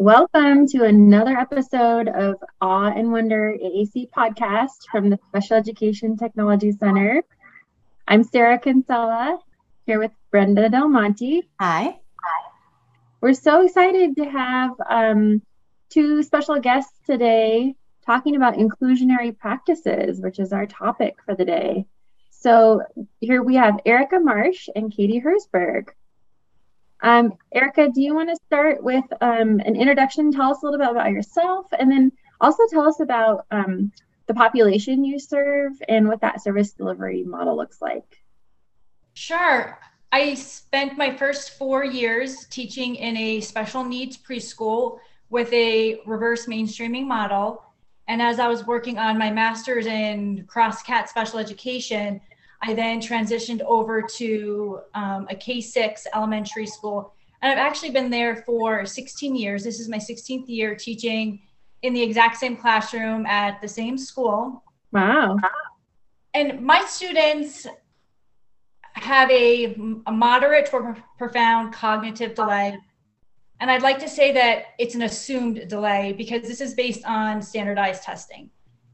Welcome to another episode of Awe and Wonder AAC podcast from the Special Education Technology Center. I'm Sarah Kinsella here with Brenda Del Monte. Hi. Hi. We're so excited to have um, two special guests today talking about inclusionary practices, which is our topic for the day. So here we have Erica Marsh and Katie Herzberg. Um, Erica, do you want to start with um, an introduction? Tell us a little bit about yourself, and then also tell us about um, the population you serve and what that service delivery model looks like. Sure. I spent my first four years teaching in a special needs preschool with a reverse mainstreaming model. And as I was working on my master's in cross cat special education, I then transitioned over to um, a K 6 elementary school. And I've actually been there for 16 years. This is my 16th year teaching in the exact same classroom at the same school. Wow. And my students have a, a moderate or profound cognitive delay. And I'd like to say that it's an assumed delay because this is based on standardized testing.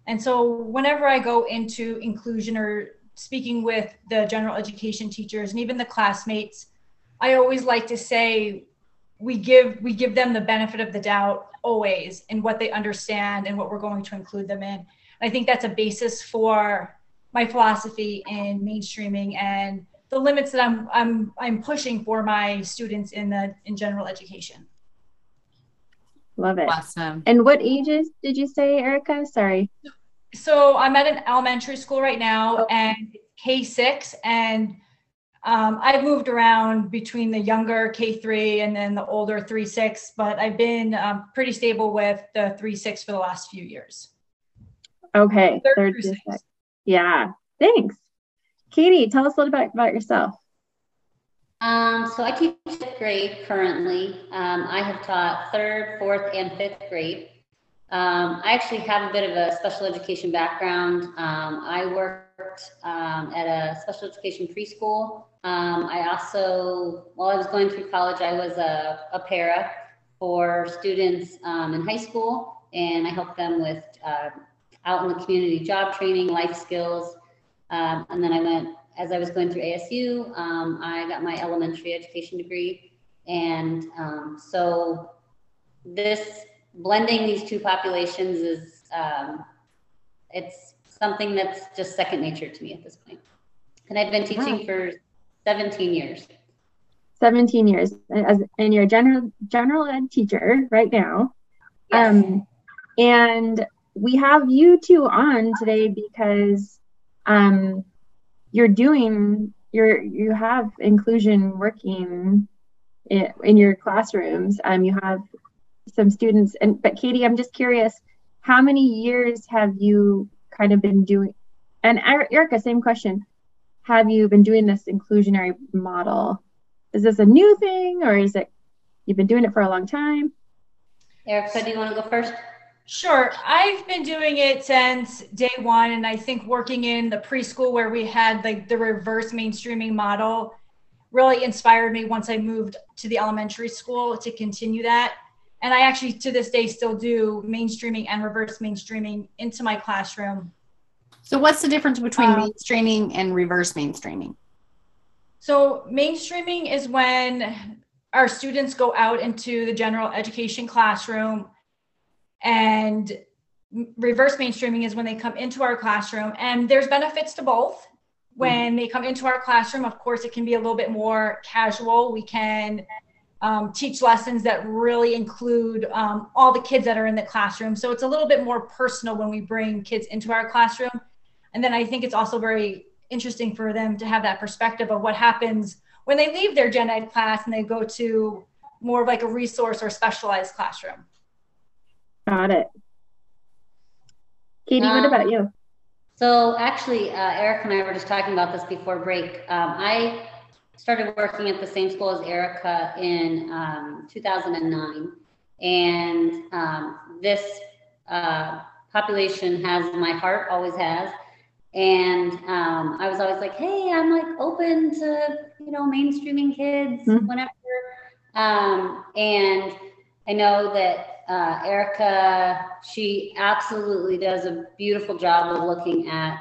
And so whenever I go into inclusion or speaking with the general education teachers and even the classmates, I always like to say we give we give them the benefit of the doubt always in what they understand and what we're going to include them in. And I think that's a basis for my philosophy in mainstreaming and the limits that I'm I'm I'm pushing for my students in the in general education. Love it. Awesome. And what ages did you say, Erica? Sorry. So I'm at an elementary school right now and K6 and um, I've moved around between the younger K3 and then the older 3-6, but I've been um, pretty stable with the 3-6 for the last few years. Okay. Third Third to sixth. Yeah. Thanks. Katie, tell us a little bit about yourself. Um, so I teach fifth grade currently. Um, I have taught third, fourth, and fifth grade. Um, I actually have a bit of a special education background. Um, I worked um, at a special education preschool. Um, I also, while I was going through college, I was a, a para for students in high school, and I helped them with uh, out in the community job training, life skills. Um, and then I went, as I was going through ASU, um, I got my elementary education degree. And um, so this blending these two populations is, um, it's something that's just second nature to me at this point. And I've been teaching Wow. for 17 years. 17 years as and you're a general general ed teacher right now. Yes. Um, and we have you two on today because um, you're doing you're you have inclusion working in, in your classrooms. Um, you have some students, and but Katie, I'm just curious, how many years have you kind of been doing? And Er- Erica, same question. Have you been doing this inclusionary model? Is this a new thing, or is it you've been doing it for a long time? Erica, do you want to go first? Sure. I've been doing it since day one. And I think working in the preschool where we had like the reverse mainstreaming model really inspired me once I moved to the elementary school to continue that. And I actually to this day still do mainstreaming and reverse mainstreaming into my classroom. So, what's the difference between Um, mainstreaming and reverse mainstreaming? So mainstreaming is when our students go out into the general education classroom and reverse mainstreaming is when they come into our classroom and there's benefits to both. When they come into our classroom, of course, it can be a little bit more casual. We can um, teach lessons that really include um, all the kids that are in the classroom. So it's a little bit more personal when we bring kids into our classroom. And then I think it's also very interesting for them to have that perspective of what happens when they leave their gen ed class and they go to more of like a resource or specialized classroom. Got it. Katie, what Um, about you? So actually, uh, Eric and I were just talking about this before break. Um, I started working at the same school as Erica in um, 2009, and um, this uh, population has my heart, always has. And um, I was always like, "Hey, I'm like open to you know mainstreaming kids Mhm. whenever." Um, and I know that uh, Erica, she absolutely does a beautiful job of looking at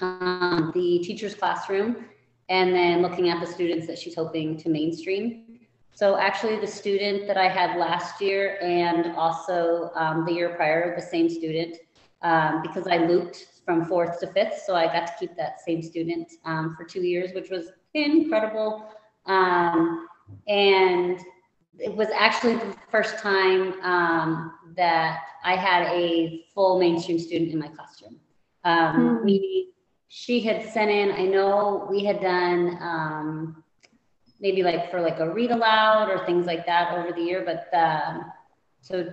um, the teacher's classroom and then looking at the students that she's hoping to mainstream. So actually the student that I had last year and also um, the year prior, the same student, um, because I looped from fourth to fifth. So I got to keep that same student um, for two years, which was incredible. Um, and it was actually the first time um, that I had a full mainstream student in my classroom. Um, Hmm. We, she had sent in, I know we had done um, maybe like for like a read aloud or things like that over the year, but um, so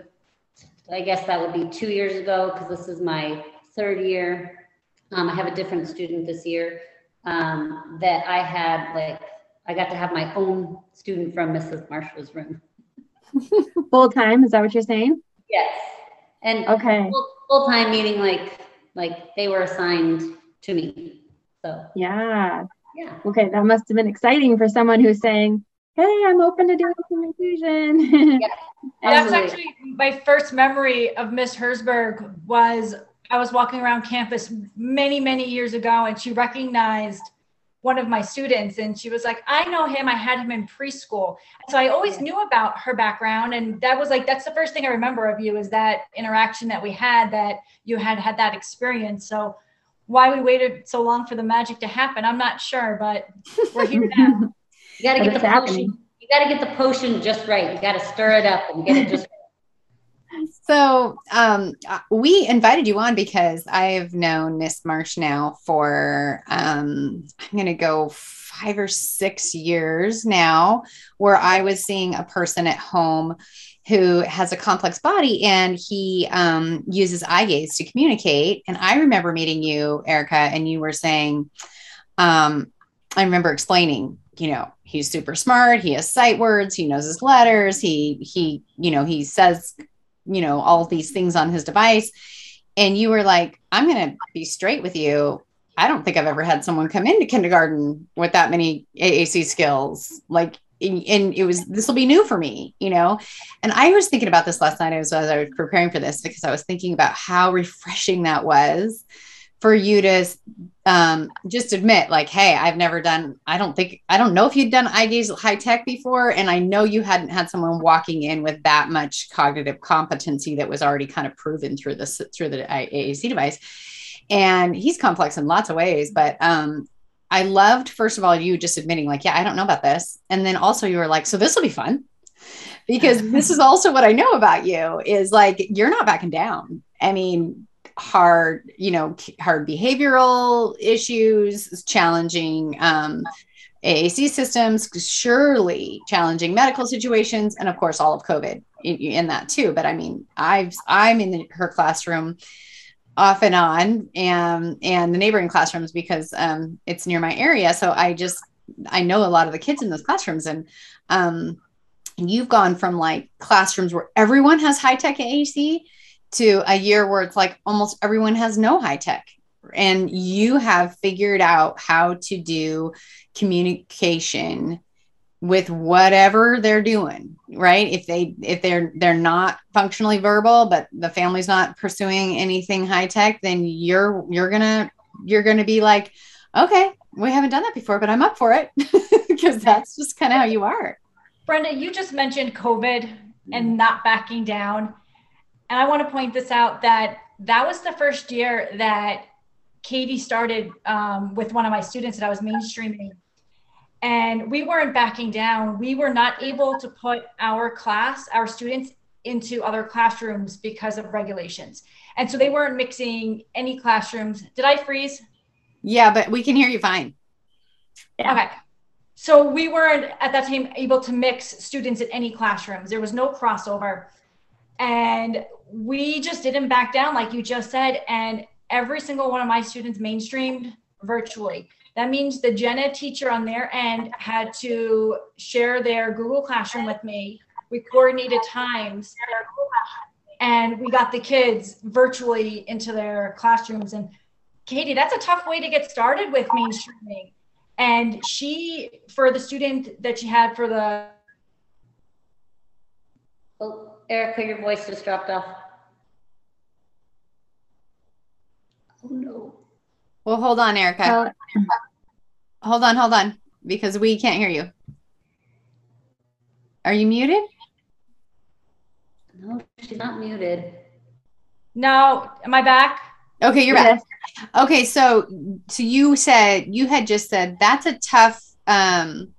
I guess that would be two years ago because this is my third year. Um, I have a different student this year um, that I had like I got to have my own student from Mrs. Marsh's room. Full time, is that what you're saying? Yes, and Okay. full, full time meaning like like they were assigned to me. So Yeah. yeah, Okay, that must have been exciting for someone who's saying, "Hey, I'm open to doing some inclusion." That's Absolutely. actually my first memory of Miss Herzberg was I was walking around campus many, many years ago and she recognized one of my students and she was like, I know him. I had him in preschool. So I always knew about her background. And that was like, that's the first thing I remember of you is that interaction that we had that you had had that experience. So why we waited so long for the magic to happen, I'm not sure, but we're here now. you got to get the happening. potion. You got to get the potion just right. You got to stir it up and get it just. So um, uh, we invited you on because I've known Miss Marsh now for um, I'm going to go five or six years now, where I was seeing a person at home who has a complex body and he um, uses eye gaze to communicate. And I remember meeting you, Erica, and you were saying, um, I remember explaining, you know, he's super smart. He has sight words. He knows his letters. He he, you know, he says you know all these things on his device and you were like i'm going to be straight with you i don't think i've ever had someone come into kindergarten with that many aac skills like and, it was this will be new for me you know? And i was thinking about this last night as, as i was preparing for this because i was thinking about how refreshing that was for you to um, just admit like hey i've never done i don't think i don't know if you'd done eye gaze high tech before and i know you hadn't had someone walking in with that much cognitive competency that was already kind of proven through this through the aac device. And he's complex in lots of ways but um i loved first of all you just admitting like yeah i don't know about this. And then also you were like so this will be fun. Because this is also what i know about you is like you're not backing down. I mean hard you know hard behavioral issues challenging um AAC systems, surely challenging medical situations, and of course all of COVID in, in that too. But I mean, I've I'm in the, her classroom off and on, and and the neighboring classrooms because um, it's near my area. So I just I know a lot of the kids in those classrooms, and um, you've gone from like classrooms where everyone has high tech AAC to a year where it's like almost everyone has no high tech and you have figured out how to do communication with whatever they're doing right if they if they're they're not functionally verbal but the family's not pursuing anything high tech then you're you're gonna you're gonna be like okay we haven't done that before but i'm up for it because that's just kind of how you are Brenda, you just mentioned COVID and not backing down. And I want to point this out that that was the first year that Katie started um, with one of my students that I was mainstreaming. And we weren't backing down. We were not able to put our class, our students, into other classrooms because of regulations. And so they weren't mixing any classrooms. Did I freeze? yeah but we can hear you fine Yeah. Okay. So we weren't at that time able to mix students in any classrooms. There was no crossover. And we just didn't back down, like you just said. And every single one of my students mainstreamed virtually. That means the Gen Ed teacher on their end had to share their Google Classroom with me. We coordinated times and we got the kids virtually into their classrooms. And Katie, that's a tough way to get started with mainstreaming. And she, for the student that she had for the Oh, Erica, your voice just dropped off. Oh, no. Well, hold on, Erica. Uh, hold on, hold on, because we can't hear you. Are you muted? No, she's not muted. No, am I back? Okay, you're yes. back. Okay, so so you said you had just said that's a tough um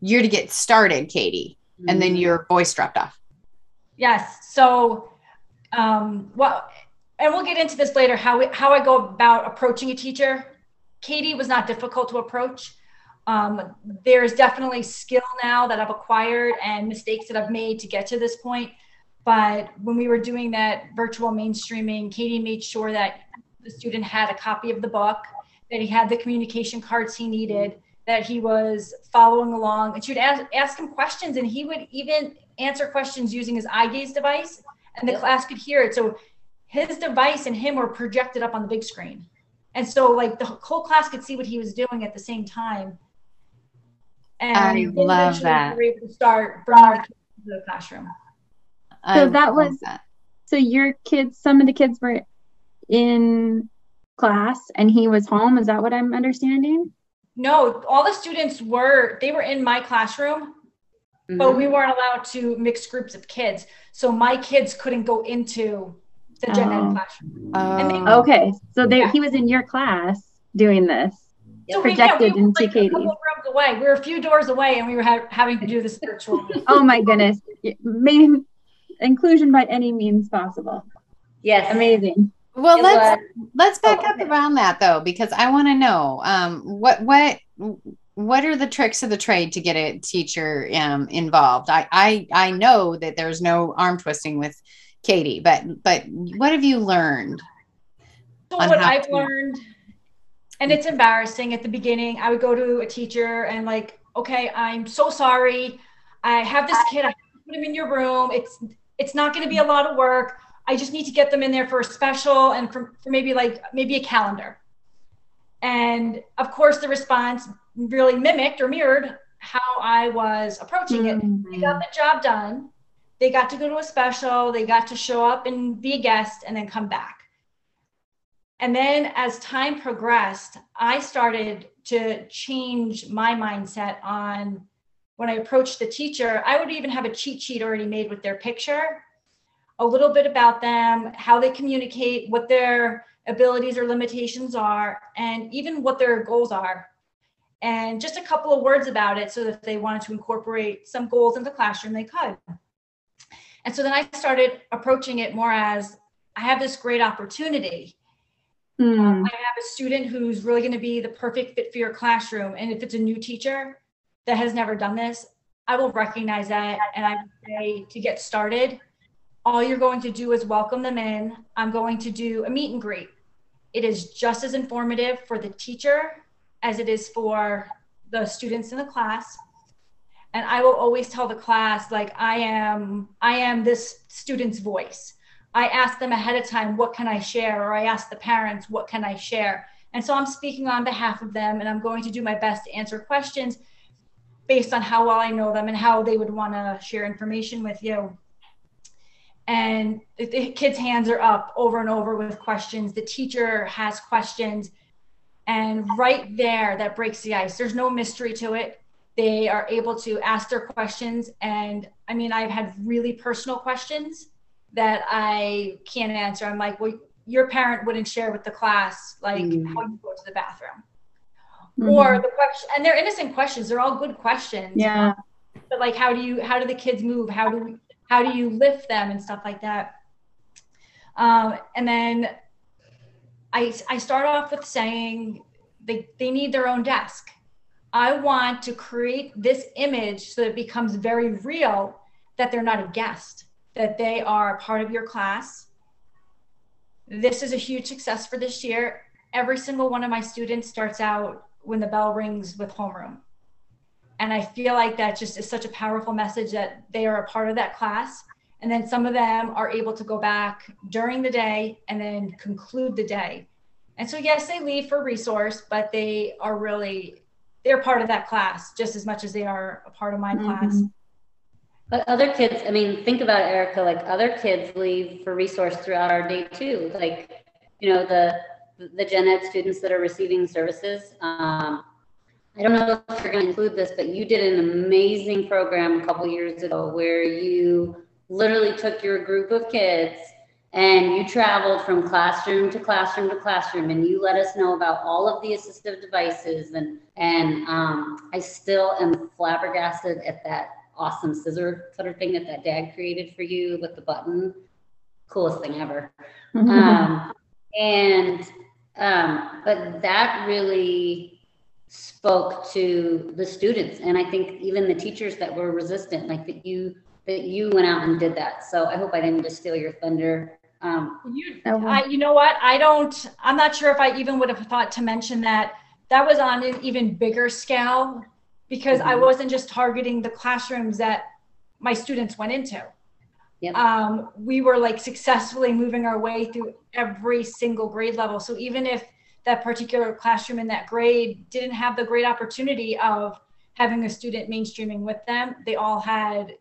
year to get started, Katie, and then Mm. your voice dropped off. Yes. So, um, well, and we'll get into this later. How we, how I go about approaching a teacher. Katie was not difficult to approach. Um, there's definitely skill now that I've acquired and mistakes that I've made to get to this point. But when we were doing that virtual mainstreaming, Katie made sure that the student had a copy of the book, that he had the communication cards he needed, that he was following along, and she would ask, ask him questions, and he would even answer questions using his eye gaze device, and the Yep. class could hear it. So his device and him were projected up on the big screen. And so like the whole class could see what he was doing at the same time. And I then love eventually that. We were able to start bringing our kids into the classroom. I So that was- that. So your kids, some of the kids were in class and he was home. Is that what I'm understanding? No, all the students were, they were in my classroom, Mhm. but we weren't allowed to mix groups of kids. So my kids couldn't go into the gen ed Oh. classroom. and they- Oh, Okay. So they, he was in your class doing this. So Yep. we, yeah, projected we were into like a Katie's. couple rooms away. We were a few doors away and we were ha- having to do this virtual. Oh my goodness. Main inclusion by any means possible. Yes. Amazing. well, It let's was- let's back Oh, up okay. around that though, because I want to know um, what what what are the tricks of the trade to get a teacher um, involved? I, I I know that there's no arm twisting with Katie, but but what have you learned? So what I've to- learned, and it's embarrassing at the beginning, I would go to a teacher and like, okay, I'm so sorry. I have this kid. I have to put him in your room. It's it's not going to be a lot of work. I just need to get them in there for a special and for, for maybe like maybe a calendar. And of course, the response really mimicked or mirrored how I was approaching it. Mm-hmm. They got the job done. They got to go to a special. They got to show up and be a guest and then come back. And then as time progressed, I started to change my mindset on when I approached the teacher. I would even have a cheat sheet already made with their picture, a little bit about them, how they communicate, what their abilities or limitations are, and even what their goals are. And just a couple of words about it so that if they wanted to incorporate some goals in the classroom, they could. And so then I started approaching it more as I have this great opportunity. Hmm. I have a student who's really going to be the perfect fit for your classroom. And if it's a new teacher that has never done this, I will recognize that. And I would say to get started, all you're going to do is welcome them in. I'm going to do a meet and greet. It is just as informative for the teacher as it is for the students in the class. And I will always tell the class, like, I am, I am this student's voice. I ask them ahead of time, what can I share? Or I ask the parents, what can I share? And so I'm speaking on behalf of them and I'm going to do my best to answer questions based on how well I know them and how they would want to share information with you. And the- kids' hands are up over and over with questions. The teacher has questions. And right there, that breaks the ice. There's no mystery to it. They are able to ask their questions. And I mean, I've had really personal questions that I can't answer. I'm like, well, your parent wouldn't share with the class, like Mm. how you go to the bathroom. Mhm. Or the question, and they're innocent questions. They're all good questions. yeah. But like, how do you, how do the kids move? How do we, how do you lift them and stuff like that? Um, and then I, I start off with saying they, they need their own desk. I want to create this image so it becomes very real that they're not a guest, that they are a part of your class. This is a huge success for this year. Every single one of my students starts out when the bell rings with homeroom. And I feel like that just is such a powerful message that they are a part of that class. And then some of them are able to go back during the day and then conclude the day. And so, yes, they leave for resource, but they are really, they're part of that class just as much as they are a part of my class. Mhm. But other kids, I mean, think about it, Erica, like other kids leave for resource throughout our day too. Like, you know, the the gen ed students that are receiving services. Um, I don't know if you're going to include this, but you did an amazing program a couple years ago where you literally took your group of kids and you traveled from classroom to classroom to classroom and you let us know about all of the assistive devices and and um, i still am flabbergasted at that awesome scissor cutter thing that that dad created for you with the button. Coolest thing ever. Um, and um, but that really spoke to the students and i think even the teachers that were resistant like that you that you went out and did that so i hope i didn't just steal your thunder um, you, I, you know what i don't i'm not sure if i even would have thought to mention that that was on an even bigger scale because mm-hmm. i wasn't just targeting the classrooms that my students went into Yep. Um, we were like successfully moving our way through every single grade level. So even if that particular classroom in that grade didn't have the great opportunity of having a student mainstreaming with them, they all had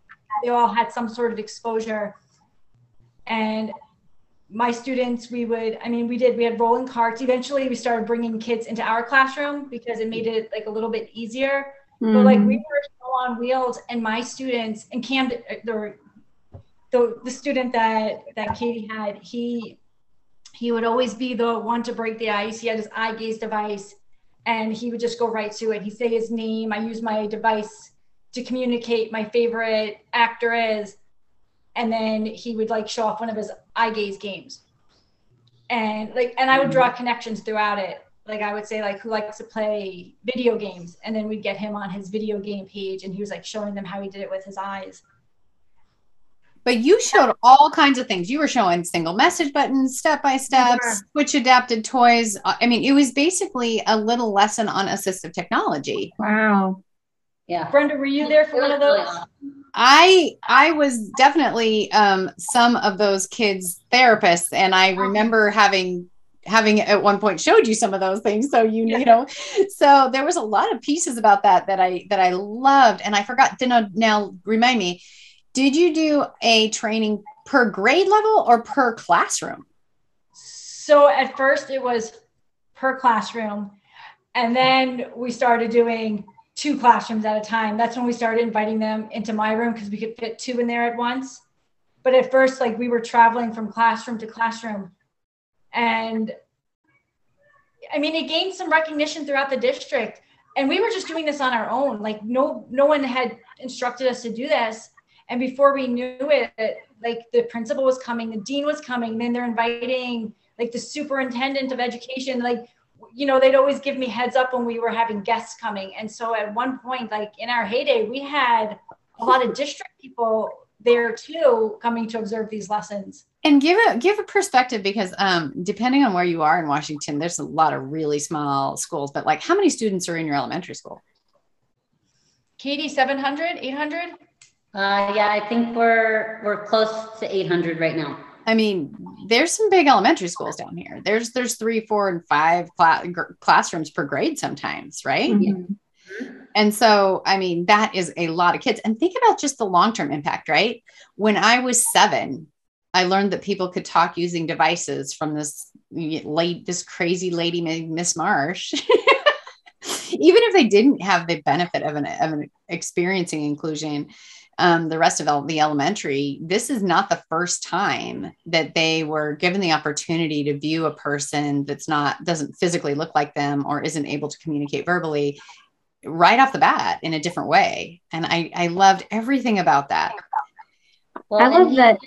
they all had some sort of exposure. And my students, we would, I mean, we did, we had rolling carts. Eventually, we started bringing kids into our classroom because it made it like a little bit easier. Mm-hmm. But like we were on wheels, and my students and Cam, the, the the student that that Katie had, he he would always be the one to break the ice. He had his eye gaze device and he would just go right to it. He'd say his name. I use my device to communicate my favorite actor is. And then he would like show off one of his eye gaze games. And like, and I would draw connections throughout it. Like I would say like who likes to play video games. And then we'd get him on his video game page and he was like showing them how he did it with his eyes. But you showed all kinds of things. You were showing single message buttons, step by step, switch adapted toys. Uh, I mean, it was basically a little lesson on assistive technology. Wow. Yeah. Brenda, were you there for one of those? I I was definitely um, some of those kids' therapists, and I remember having having at one point showed you some of those things. So you yeah. you know, so there was a lot of pieces about that that I that I loved, and I forgot to know. Now remind me, did you do a training per grade level or per classroom? So at first it was per classroom. And then we started doing two classrooms at a time. That's when we started inviting them into my room because we could fit two in there at once. But at first, like we were traveling from classroom to classroom. And I mean, it gained some recognition throughout the district. And we were just doing this on our own. Like no, no one had instructed us to do this. And before we knew it, like the principal was coming, the dean was coming, then they're inviting like the superintendent of education, like you know, they'd always give me heads up when we were having guests coming. And so at one point, like in our heyday, we had a lot of district people there too coming to observe these lessons. And give a give a perspective because um, depending on where you are in Washington, there's a lot of really small schools. But like, how many students are in your elementary school? Katie, 700, 800? Uh, yeah, I think we're we're close to 800 right now. I mean, there's some big elementary schools down here. There's there's three, four, and five cl- classrooms per grade sometimes, right? Mm-hmm. And so, I mean, that is a lot of kids. And think about just the long term impact, right? When I was seven, I learned that people could talk using devices from this late, this crazy lady, Miss Marsh. Even if they didn't have the benefit of an, of an experiencing inclusion, um, the rest of the elementary, this is not the first time that they were given the opportunity to view a person that's not doesn't physically look like them or isn't able to communicate verbally right off the bat in a different way. And I, I loved everything about that. Well, I love that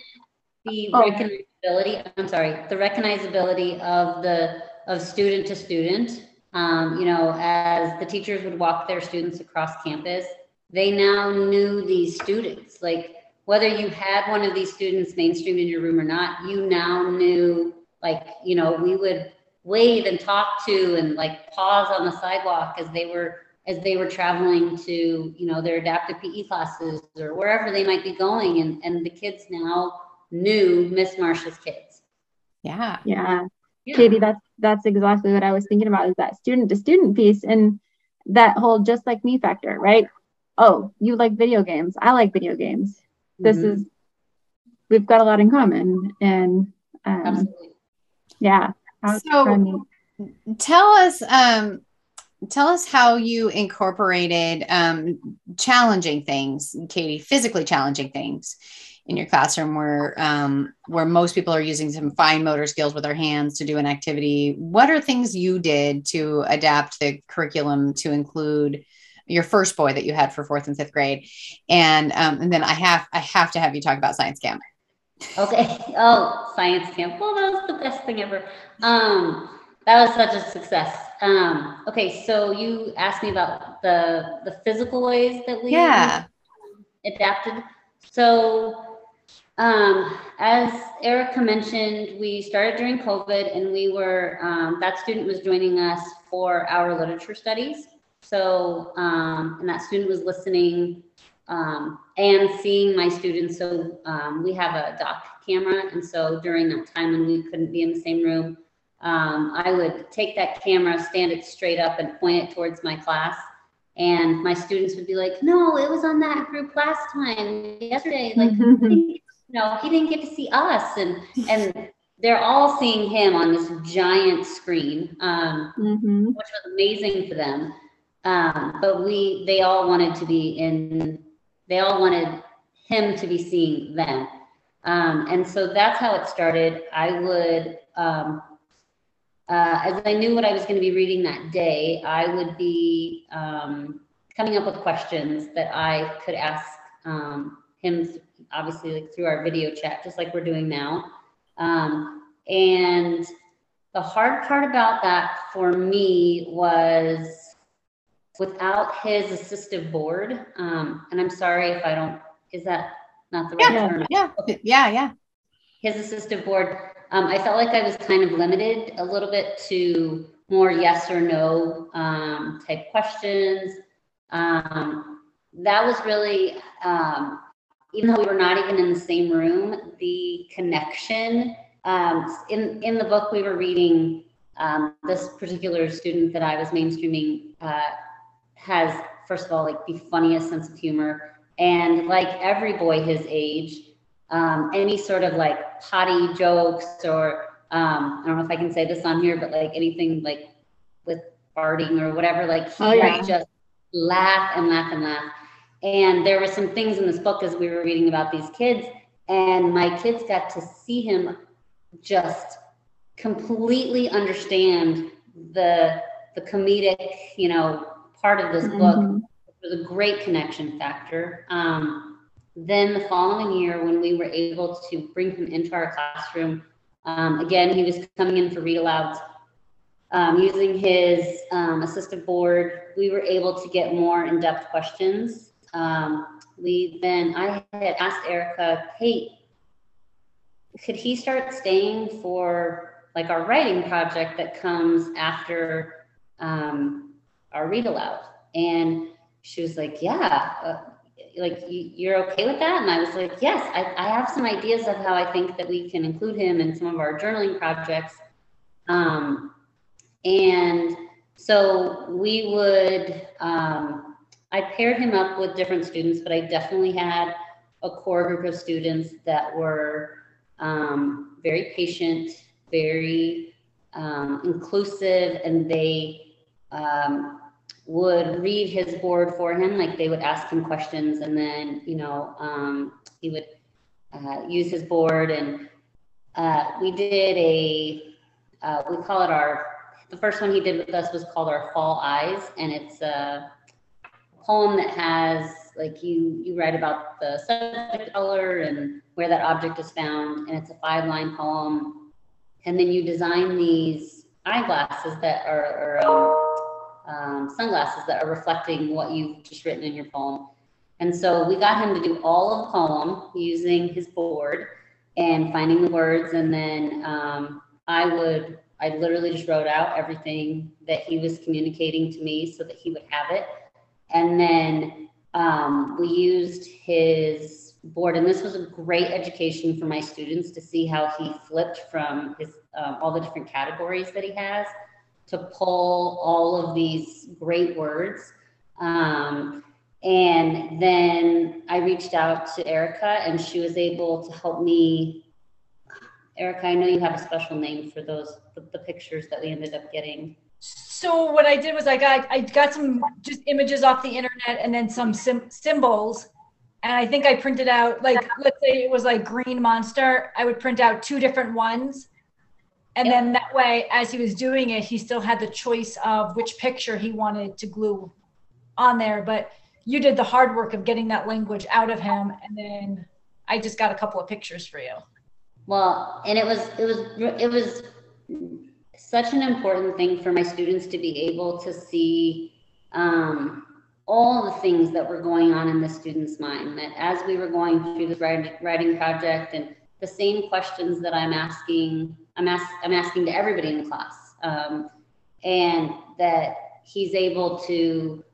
the oh. recognizability. I'm sorry, the recognizability of the of student to student. Um, you know, as the teachers would walk their students across campus, they now knew these students. Like whether you had one of these students mainstream in your room or not, you now knew, like, you know, we would wave and talk to and like pause on the sidewalk as they were as they were traveling to, you know, their adaptive PE classes or wherever they might be going. And and the kids now knew Miss Marsh's kids. Yeah. Yeah. Yeah. Katie, that's that's exactly what I was thinking about is that student to student piece and that whole just like me factor, right? Oh, you like video games. I like video games. this Mm-hmm. Mhm. is we've got a lot in common and um, yeah So- tell us um tell us how you incorporated um challenging things katie physically challenging things in your classroom where um where most people are using some fine motor skills with their hands to do an activity what are things you did to adapt the curriculum to include your first boy that you had for fourth and fifth grade and um and then i have i have to have you talk about science camp Okay. Oh, science camp. Well, that was the best thing ever. Um, that was such a success. Um, okay, so you asked me about the the physical ways that we yeah adapted. So, um, as Erica mentioned, we started during COVID, and we were um, that student was joining us for our literature studies. So, um, and that student was listening um, and seeing my students. So um, we have a doc camera, and so during that time when we couldn't be in the same room, um, I would take that camera, stand it straight up, and point it towards my class. And my students would be like, "No, it was on that group last time, yesterday. Like, didn't- no, he didn't get to see us." And and they're all seeing him on this giant screen. Um, Mhm. which was amazing for them. Um, but we, they all wanted to be in, they all wanted him to be seeing them. Um, and so that's how it started. I would, um, uh, as I knew what I was going to be reading that day, I would be um, coming up with questions that I could ask um, him, obviously, like through our video chat, just like we're doing now. Um, and the hard part about that for me was without his assistive board. Um, and I'm sorry if I don't, is that not the right Yeah. term? yeah yeah yeah his assistive board, um, I felt like I was kind of limited a little bit to more yes or no um, type questions. Um, that was really, um, even though we were not even in the same room, the connection. Um, in in the book we were reading, um, this particular student that I was mainstreaming uh, has, first of all, like the funniest sense of humor, and like every boy his age, um, any sort of like potty jokes or um, I don't know if I can say this on here, but like anything like with farting or whatever, like he Oh, yeah. would just laugh and laugh and laugh. And there were some things in this book as we were reading about these kids, and my kids got to see him just completely understand the the comedic, you know, part of this book Mhm. was a great connection factor. Um, then the following year, when we were able to bring him into our classroom, um, again, he was coming in for read alouds. Um, using his um, assistive board, we were able to get more in depth questions. Um, we then, I had asked Erica, hey, could he start staying for like our writing project that comes after um, our read aloud? And she was like, yeah, uh, like you, you're okay with that? And I was like, yes, I, I have some ideas of how I think that we can include him in some of our journaling projects. Um, and so we would, um, I paired him up with different students, but I definitely had a core group of students that were um, very patient, very um, inclusive, and they um, would read his board for him. Like they would ask him questions, and then you know um, he would uh, use his board. And uh, we did a uh, we call it our the first one he did with us was called our Fall Eyes, and it's a poem that has like you you write about the subject color and where that object is found, and it's a five line poem. And then you design these eyeglasses that are, or um, um, sunglasses that are reflecting what you've just written in your poem. And so we got him to do all of the poem using his board and finding the words. And then um, I would, I literally just wrote out everything that he was communicating to me so that he would have it. And then um, we used his board, and this was a great education for my students to see how he flipped from his um, all the different categories that he has to pull all of these great words. Um, and then I reached out to Erica, and she was able to help me. Erica, I know you have a special name for those the, the pictures that we ended up getting. So what I did was I got I got some just images off the internet and then some sim- symbols, and I think I printed out like let's say it was like green monster. I would print out two different ones, and then that way, as he was doing it, he still had the choice of which picture he wanted to glue on there. But you did the hard work of getting that language out of him, and then I just got a couple of pictures for you. Well, and it was it was it was such an important thing for my students to be able to see um, all the things that were going on in the student's mind. That as we were going through this writing, writing project, and the same questions that I'm asking, I'm, ask, I'm asking to everybody in the class, um, and that he's able to,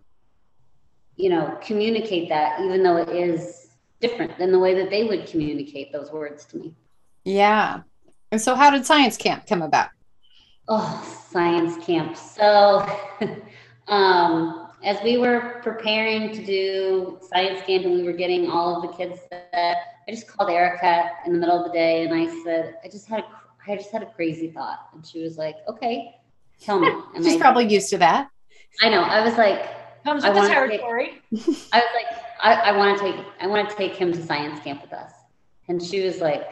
you know, communicate that, even though it is different than the way that they would communicate those words to me. Yeah. And so, how did science camp come about? Oh, science camp. So, um, as we were preparing to do science camp and we were getting all of the kids that I just called Erica in the middle of the day and I said, I just had a, I just had a crazy thought. And she was like, okay, tell me. And She's I, probably used to that. I know. I was like, Comes I with the wanna territory. I was like, I, I want to take, I want to take him to science camp with us. And she was like,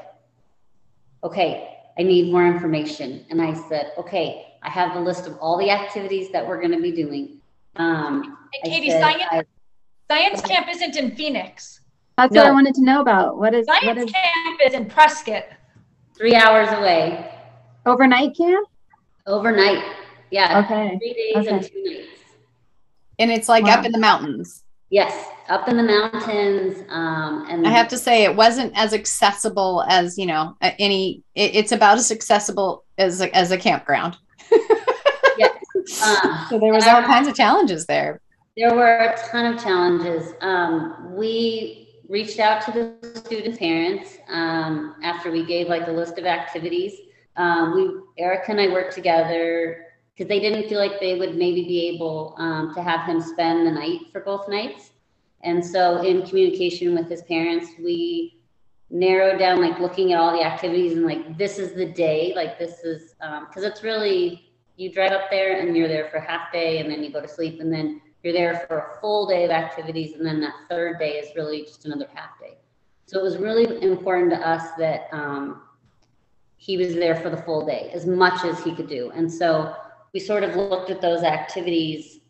okay, I need more information. And I said, okay, I have a list of all the activities that we're going to be doing. Um, And Katie, said, science I- science camp isn't in Phoenix. That's what I wanted to know about. What is what Science is camp is in Prescott. Three hours away, overnight camp? overnight. Yeah, Okay. three days and two nights. And it's like Wow. up in the mountains. Yes, up in the mountains. Um, and I have to say, it wasn't as accessible as, you know, any, it, it's about as accessible as a, as a campground. um, So there was all kinds of challenges there. There were a ton of challenges. Um, we reached out to the student parents um, after we gave like a list of activities. Um, we, Erica and I worked together because they didn't feel like they would maybe be able um, to have him spend the night for both nights. And so, in communication with his parents, we narrowed down like looking at all the activities and like this is the day, like this is because it's really you drive up there and you're there for half day and then you go to sleep and then you're there for a full day of activities and then that third day is really just another half day so it was really important to us that um, he was there for the full day as much as he could do and so we sort of looked at those activities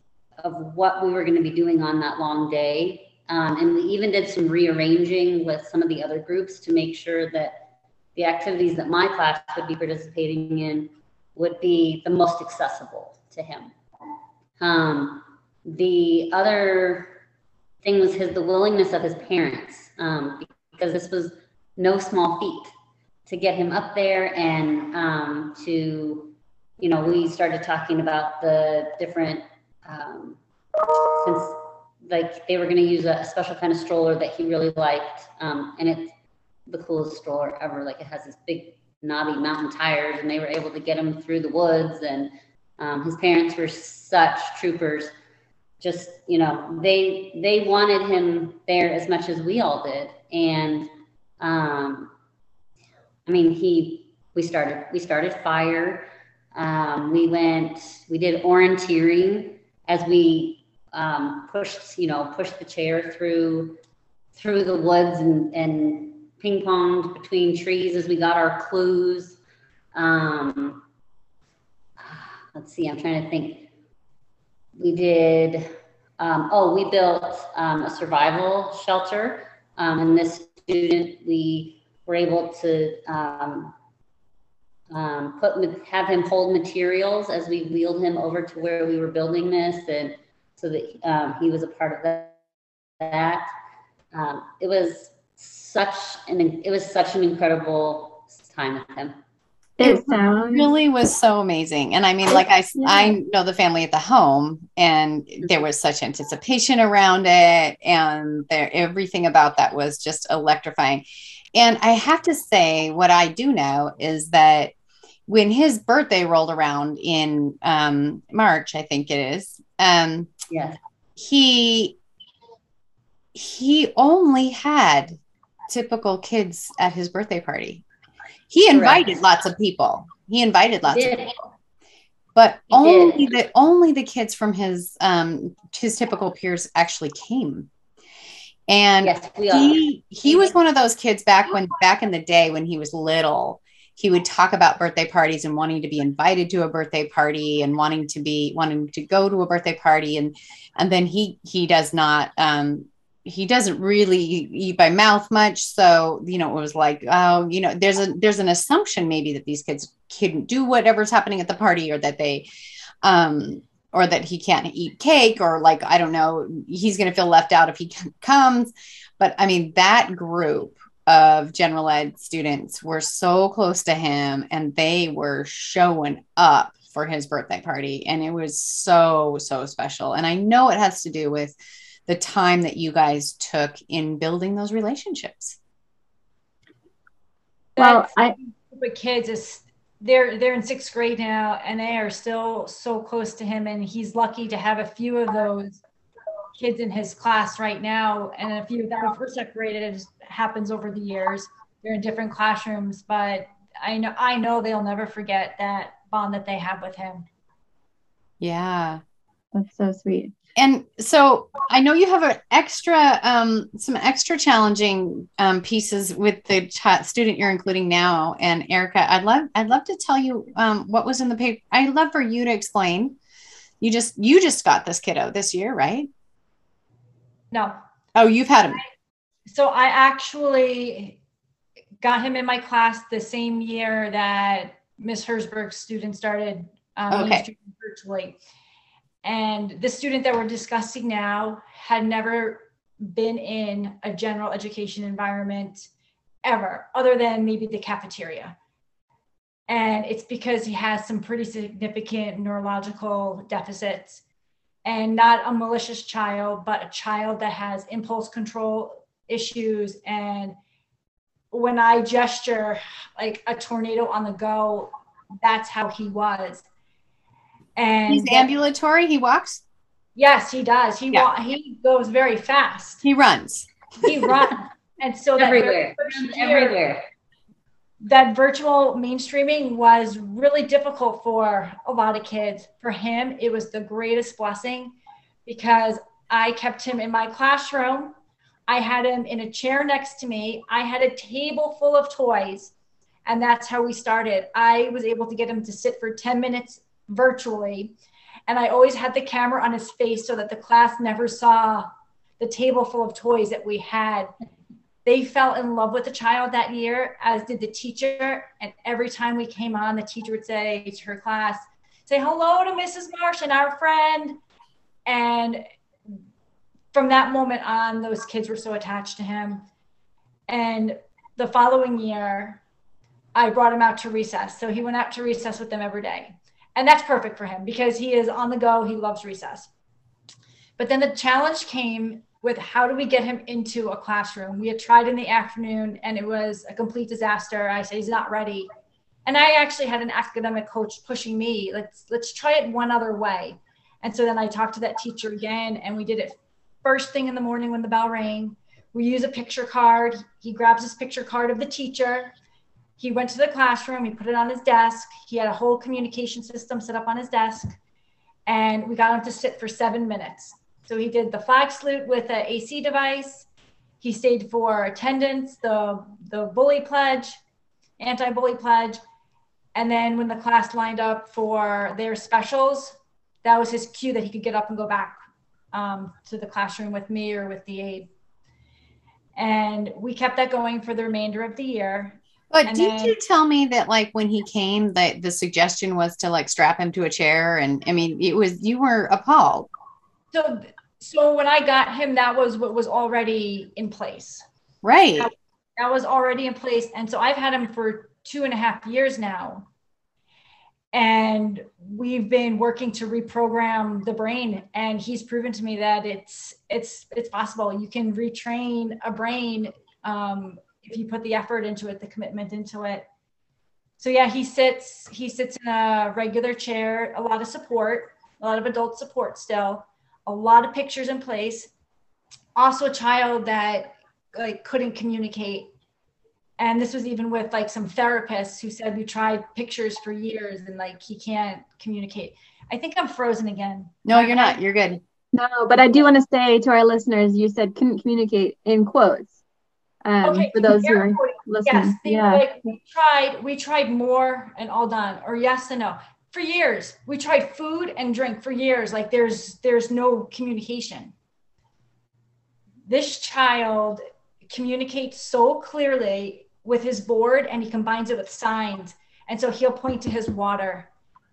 of what we were going to be doing on that long day um, and we even did some rearranging with some of the other groups to make sure that the activities that my class would be participating in would be the most accessible to him. Um, the other thing was his the willingness of his parents, um, because this was no small feat to get him up there and um, to, you know, we started talking about the different, um, since like they were going to use a, special kind of stroller that he really liked, um, and it's the coolest stroller ever. Like it has this big knobby mountain tires and they were able to get him through the woods and um, his parents were such troopers just you know they they wanted him there as much as we all did and um, i mean he we started we started fire um, we went we did orienteering as we um, pushed you know pushed the chair through through the woods and and ping ponged between trees as we got our clues. Um, let's see, I'm trying to think. We did, um, oh, we built um, a survival shelter. Um, and this student, we were able to um, um, put have him hold materials as we wheeled him over to where we were building this, and so that um, he was a part of that. that. It was such an it was such an incredible time with him. It sounds really was so amazing. And I mean, like I, Yeah. I know the family at the home, and there was such anticipation around it, and there everything about that was just electrifying. And I have to say, what I do know is that when his birthday rolled around in um, March, I think it is, um, Yes. he he only had typical kids at his birthday party. He invited Correct. lots of people. He invited lots of people. But He only did. the only the kids from his um his typical peers actually came. And Yes, he he was one of those kids back when back in the day when he was little he would talk about birthday parties and wanting to be invited to a birthday party and wanting to be wanting to go to a birthday party and and then he he does not um he doesn't really eat by mouth much. So you know it was like oh you know there's a there's an assumption maybe that these kids couldn't do whatever's happening at the party or that they um or that he can't eat cake or like i don't know he's going to feel left out if he comes. But i mean that group of general ed students were so close to him and they were showing up for his birthday party. And it was so so special. And i know it has to do with the time that you guys took in building those relationships? Well, I group of kids is they're they're in sixth grade now and they are still so close to him and he's lucky to have a few of those kids in his class right now and a few that are separated it happens over the years. They're in different classrooms but i know i know they'll never forget that bond that they have with him. Yeah. That's so sweet. And so I know you have an extra, um, some extra challenging um, pieces with the ch- student you're including now. And Erica, I'd love, I'd love to tell you um, what was in the paper. I'd love for you to explain. You just, you just got this kiddo this year, right? no Oh, you've had him. so i actually got him in my class the same year that miss herzberg's student started um, Okay. virtually and the student that we're discussing now had never been in a general education environment ever other than maybe the cafeteria and it's because he has some pretty significant neurological deficits and not a malicious child, but a child that has impulse control issues. And when I gesture like a tornado on the go, that's how he was. And He's ambulatory. He walks. yes, he does. He Yeah. wa- he goes very fast. He runs. He runs. And so Everywhere. first year, Everywhere. that virtual mainstreaming was really difficult for a lot of kids. For him, it was the greatest blessing because I kept him in my classroom. I had him in a chair next to me. I had a table full of toys. And that's how we started. I was able to get him to sit for 10 minutes virtually. And I always had the camera on his face so that the class never saw the table full of toys that we had they fell in love with the child that year, as did the teacher. And every time we came on, the teacher would say to her class, say hello to Mrs. Marsh and our friend. And from that moment on, those kids were so attached to him. And the following year, I brought him out to recess. So he went out to recess with them every day. And that's perfect for him because he is on the go. He loves recess. But then the challenge came with how do we get him into a classroom? We had tried in the afternoon and it was a complete disaster. I said he's not ready. And I actually had an academic coach pushing me, let's let's try it one other way. And so then I talked to that teacher again and we did it first thing in the morning when the bell rang. We use a picture card. He grabs his picture card of the teacher. He went to the classroom, he put it on his desk. He had a whole communication system set up on his desk. And we got him to sit for seven minutes. So he did the flag salute with an AAC device. He stayed for attendance, the the bully pledge, anti-bully pledge, and then when the class lined up for their specials, that was his cue that he could get up and go back um, to the classroom with me or with the aide. And we kept that going for the remainder of the year. But And did then- you tell me that like when he came that the suggestion was to like strap him to a chair and I mean it was you were appalled. So so when I got him, that was what was already in place. Right. that was already in place. And so I've had him for two and a half years now. And we've been working to reprogram the brain. And he's proven to me that it's it's it's possible. You can retrain a brain um, if you put the effort into it, the commitment into it. So yeah, he sits he sits in a regular chair, a lot of support, a lot of adult support still, a lot of pictures in place. also a child that like couldn't communicate. And this was even with like some therapists who said we tried pictures for years and like he can't communicate. I think i'm frozen again. No you're not. You're good. No but i do want to say to our listeners you said couldn't communicate in quotes um, okay, for those who are listening yes yeah like, we tried we tried more and all done or yes and no for years we tried food and drink for years like there's there's no communication this child communicates so clearly with his board and he combines it with signs. And so he'll point to his water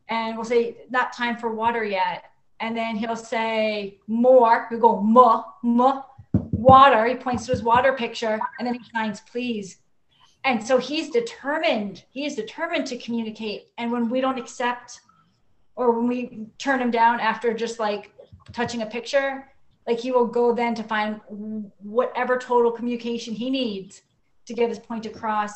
and we'll say, not time for water yet. And then he'll say more. We go, muh, muh, water. He points to his water picture and then he signs, please. And so he's determined, he is determined to communicate. And when we don't accept or when we turn him down after just like touching a picture, like he will go then to find whatever total communication he needs to get his point across.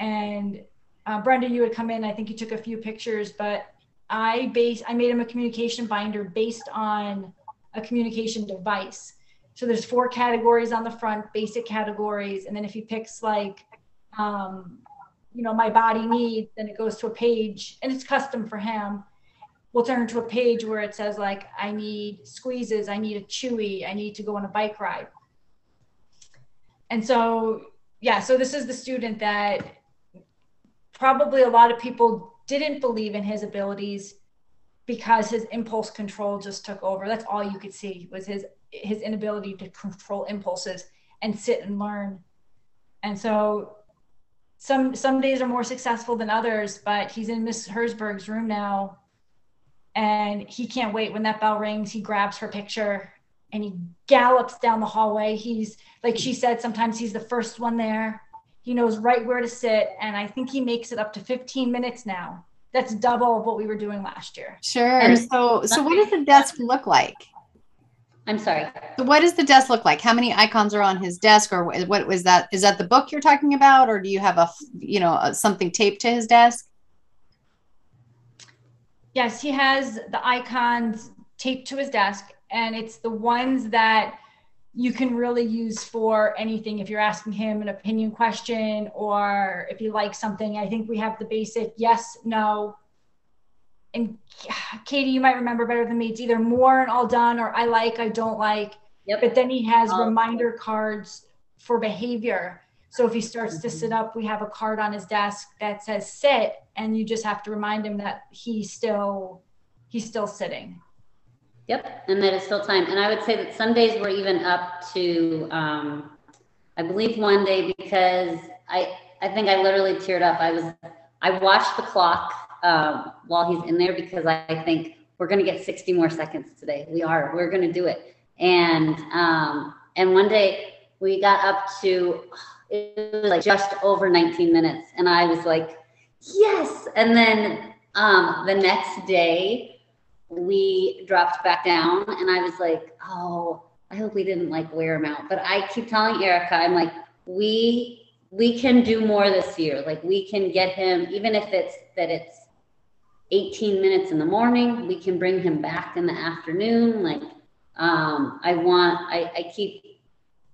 And uh, Brenda, you would come in. I think you took a few pictures, but I base I made him a communication binder based on a communication device. So there's four categories on the front, basic categories, and then if he picks like, um, you know, my body needs, then it goes to a page, and it's custom for him. We'll turn to a page where it says like i need squeezes i need a chewy i need to go on a bike ride. And so yeah so this is the student that probably a lot of people didn't believe in his abilities because his impulse control just took over. That's all you could see was his his inability to control impulses and sit and learn. And so some some days are more successful than others but he's in miss herzberg's room now. And he can't wait when that bell rings he grabs her picture and he gallops down the hallway. He's like she said sometimes he's the first one there. He knows right where to sit and i think he makes it up to 15 minutes now. That's double what we were doing last year. Sure. And so so what does the desk look like i'm sorry so what does the desk look like how many icons are on his desk or what was that is that the book you're talking about or do you have a you know something taped to his desk Yes, he has the icons taped to his desk, and it's the ones that you can really use for anything. If you're asking him an opinion question or if you like something, I think we have the basic yes, no. And Katie, you might remember better than me. It's either more and all done or I like, I don't like. Yep. But then he has um, reminder cards for behavior. So if he starts to sit up, we have a card on his desk that says sit, and you just have to remind him that he's still he's still sitting. Yep, and that is still time. And I would say that some days we're even up to, um, I believe one day because I I think I literally teared up. I was I watched the clock um, while he's in there because I think we're going to get 60 more seconds today. We are. We're going to do it. And um, and one day we got up to it was like just over 19 minutes. And I was like, yes. And then um, the next day, we dropped back down, and I was like, oh, I hope we didn't like wear him out. But I keep telling Erica, I'm like, we we can do more this year. Like we can get him, even if it's that it's 18 minutes in the morning, we can bring him back in the afternoon. Like um, I want, I, I keep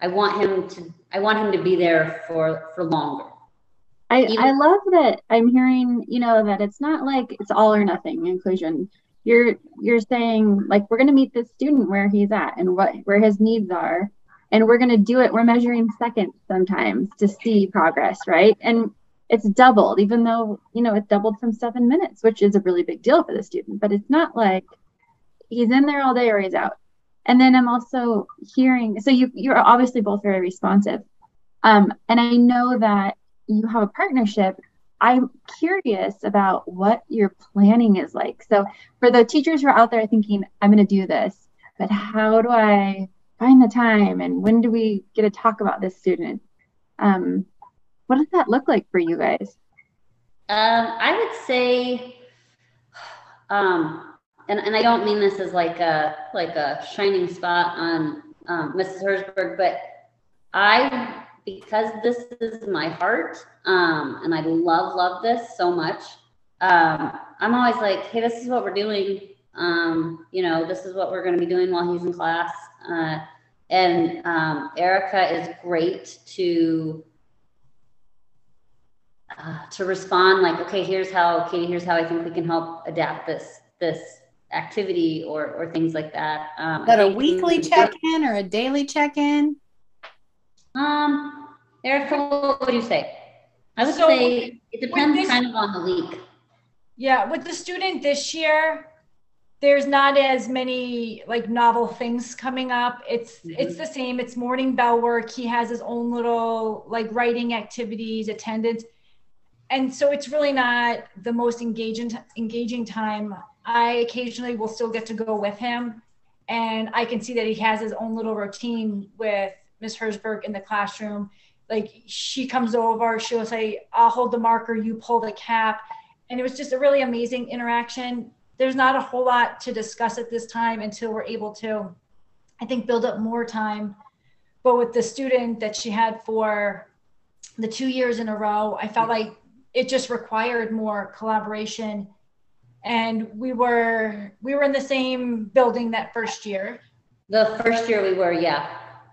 I want him to I want him to be there for for longer. I, Even- I love that I'm hearing, you know, that it's not like it's all or nothing inclusion. You're you're saying like we're gonna meet this student where he's at and what where his needs are. And we're gonna do it. We're measuring seconds sometimes to see progress, right? And it's doubled, even though, you know, it's doubled from seven minutes, which is a really big deal for the student. But it's not like he's in there all day or he's out. And then i'm also hearing so you you're obviously both very responsive. Um, and i know that you have a partnership. I'm curious about what your planning is like. So for the teachers who are out there thinking i'm going to do this but how do i find the time and when do we get to talk about this student? Um, what does that look like for you guys um, i would say um, and, and I don't mean this as like a like a shining spot on um, Mrs. Herzberg, but I because this is my heart, um, and I love love this so much. Um, I'm always like, hey, this is what we're doing. Um, you know, this is what we're going to be doing while he's in class. Uh, and um, Erica is great to uh, to respond like, okay, here's how, Katie, here's how I think we can help adapt this this activity or or things like that. Um, Is that a weekly check-in or a daily check-in? Um, Erica, what would you say? I would So, say it depends this- kind of on the week. Yeah, with the student this year, there's not as many like novel things coming up. It's it's the same. It's morning bell work. He has his own little like writing activities, attendance. And so it's really not the most engaging engaging time. I occasionally will still get to go with him and I can see that he has his own little routine with Miss Herzberg in the classroom. Like she comes over, she'll say, I'll hold the marker, you pull the cap and it was just a really amazing interaction. There's not a whole lot to discuss at this time until we're able to, I think, build up more time. But with the student that she had for the two years in a row, I felt like it just required more collaboration. And we were we were in the same building that first year. The first year we were, yeah.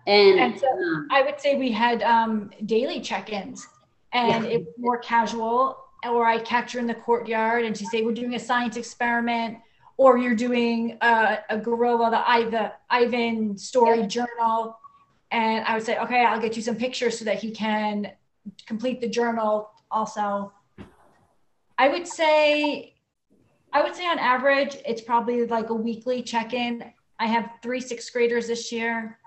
And, And so- um, I would say we had um, daily check-ins, and Yeah. it was more casual. Or I catch her in the courtyard, and she'd say, "We're doing a science experiment," or "You're doing a, a gorilla, the, I, the Ivan story Yeah. journal," and I would say, "Okay, I'll get you some pictures so that he can complete the journal." Also, I would say, I would say on average, it's probably like a weekly check-in. I have three sixth graders this year.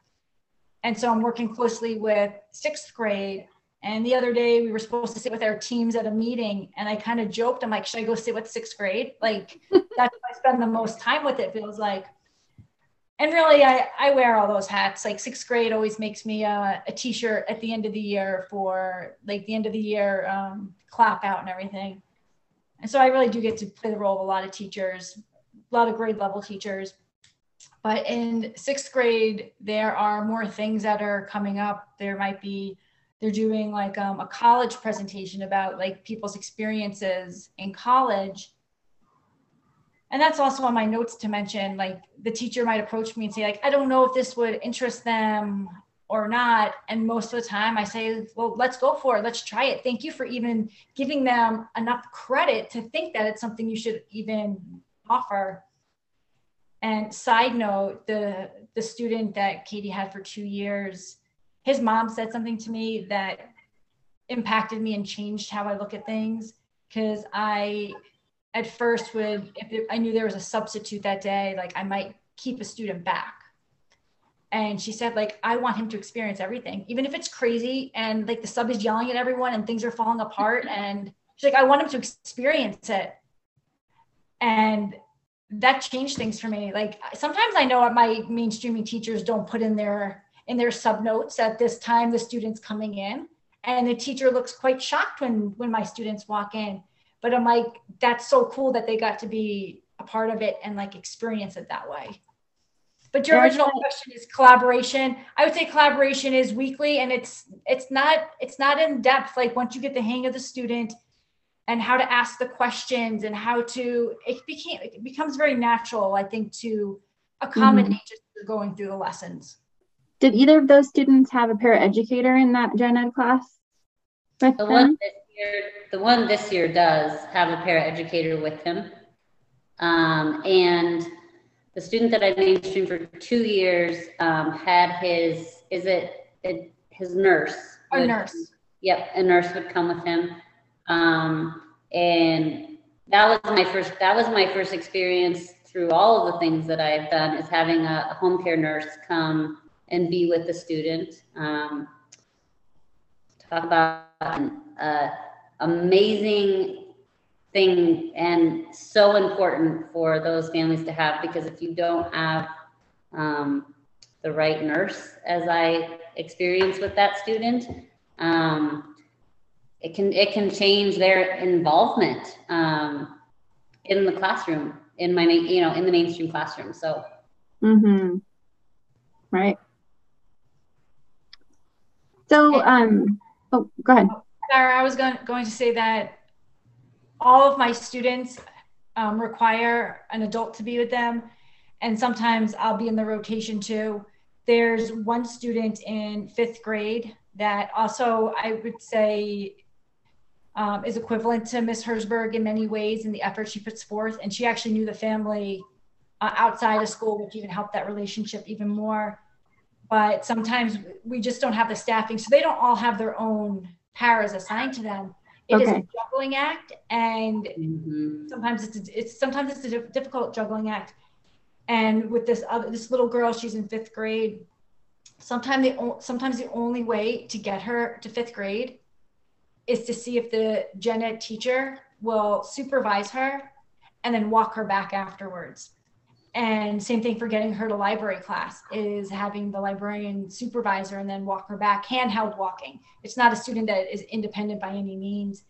And so I'm working closely with sixth grade. And the other day we were supposed to sit with our teams at a meeting. And I kind of joked, I'm like, should I go sit with sixth grade? Like that's I spend the most time with, it feels like. And really, I, I wear all those hats. Like sixth grade always makes me a, a t-shirt at the end of the year for like the end of the year um, clap out and everything. And so I really do get to play the role of a lot of teachers, a lot of grade level teachers. But in sixth grade, there are more things that are coming up. There might be, they're doing like um, a college presentation about like people's experiences in college. And that's also on my notes to mention, like the teacher might approach me and say, like, I don't know if this would interest them or not. And most of the time I say, well, let's go for it. Let's try it. Thank you for even giving them enough credit to think that it's something you should even offer. And side note, the the student that Katie had for two years, his mom said something to me that impacted me and changed how I look at things. Because I, at first, would if it, I knew there was a substitute that day, like I might keep a student back. And she said, like, I want him to experience everything, even if it's crazy and like the sub is yelling at everyone and things are falling apart. And she's like, I want him to experience it. And that changed things for me. Like sometimes I know my mainstreaming teachers don't put in their in their sub notes at this time the students coming in, and the teacher looks quite shocked when when my students walk in. But I'm like, that's so cool that they got to be a part of it and like experience it that way. But your original question is collaboration. I would say collaboration is weekly and it's it's not it's not in depth. Like once you get the hang of the student, and how to ask the questions and how to it became it becomes very natural i think to accommodate mm-hmm. just going through the lessons Did either of those students have a paraeducator in that gen ed class? With The them? One this year, the one this year does have a paraeducator with him. Um, and the student that I mainstreamed for two years um, had his, is it, it his nurse? Our would- nurse. Yep, a nurse would come with him. Um, and that was my first, that was my first experience through all of the things that I've done is having a, a home care nurse come and be with the student. Um, talk about uh, amazing thing and so important for those families to have because if you don't have um, the right nurse, as I experienced with that student, um, it can it can change their involvement um, in the classroom, in my you know in the mainstream classroom. So Mm-hmm. Right. So, um, oh, go ahead. Sarah, I was going, going to say that all of my students um, require an adult to be with them. And sometimes I'll be in the rotation too. there's one student in fifth grade that also I would say um, is equivalent to Miss Herzberg in many ways in the effort she puts forth. And she actually knew the family uh, outside of school, which even helped that relationship even more. But sometimes we just don't have the staffing. So they don't all have their own paras assigned to them. It okay. is a juggling act. And mm-hmm. sometimes it's, a, it's, sometimes it's a difficult juggling act. And with this other, this little girl, she's in fifth grade. Sometimes the, sometimes the only way to get her to fifth grade is to see if the gen ed teacher will supervise her and then walk her back afterwards. And same thing for getting her to library class is having the librarian supervisor and then walk her back, handheld walking. It's not a student that is independent by any means.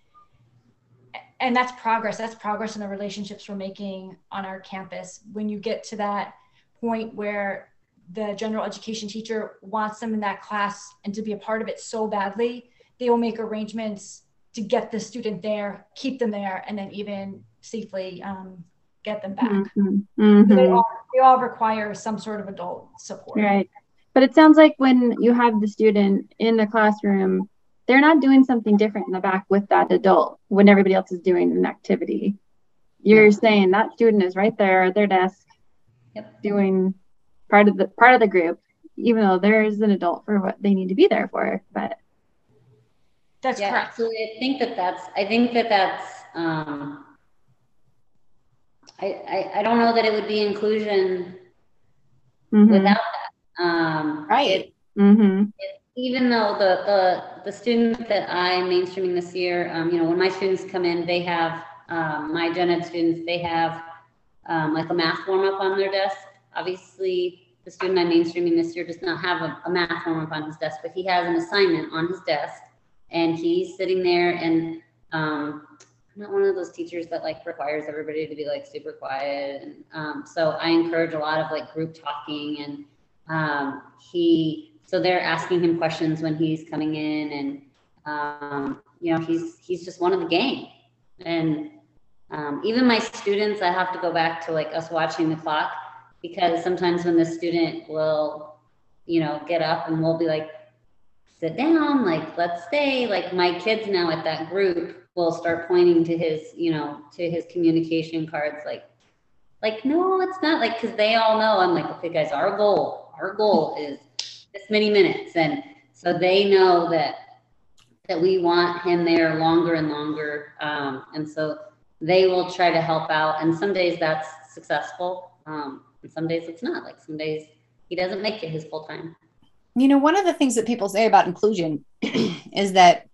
And that's progress. That's progress in the relationships we're making on our campus. When you get to that point where the general education teacher wants them in that class and to be a part of it so badly they will make arrangements to get the student there, keep them there, and then even safely um, get them back. Mm-hmm. Mm-hmm. They, all, they all require some sort of adult support. Right. But it sounds like when you have the student in the classroom, they're not doing something different in the back with that adult when everybody else is doing an activity. You're yeah. saying that student is right there at their desk yep. doing part of the part of the group, even though there is an adult for what they need to be there for. But that's yeah, correct. So I think that that's, I think that that's, um, I, I, I don't know that it would be inclusion mm-hmm. without that. Um, right. It, mm-hmm. it, even though the, the, the students that I'm mainstreaming this year, um, you know, when my students come in, they have, um, my gen ed students, they have um, like a math warm up on their desk. Obviously, the student I'm mainstreaming this year does not have a, a math warm up on his desk, but he has an assignment on his desk and he's sitting there and um, I'm not one of those teachers that like requires everybody to be like super quiet. And um, so I encourage a lot of like group talking and um, he, so they're asking him questions when he's coming in and, um, you know, he's, he's just one of the gang. And um, even my students, I have to go back to like us watching the clock because sometimes when the student will, you know, get up and we'll be like, sit down, like, let's stay. Like, my kids now at that group will start pointing to his, you know, to his communication cards, like, like, no, it's not like, cause they all know I'm like, okay, guys, our goal, our goal is this many minutes. And so they know that, that we want him there longer and longer. Um, and so they will try to help out. And some days that's successful. Um, and some days it's not like some days he doesn't make it his full time you know, one of the things that people say about inclusion is that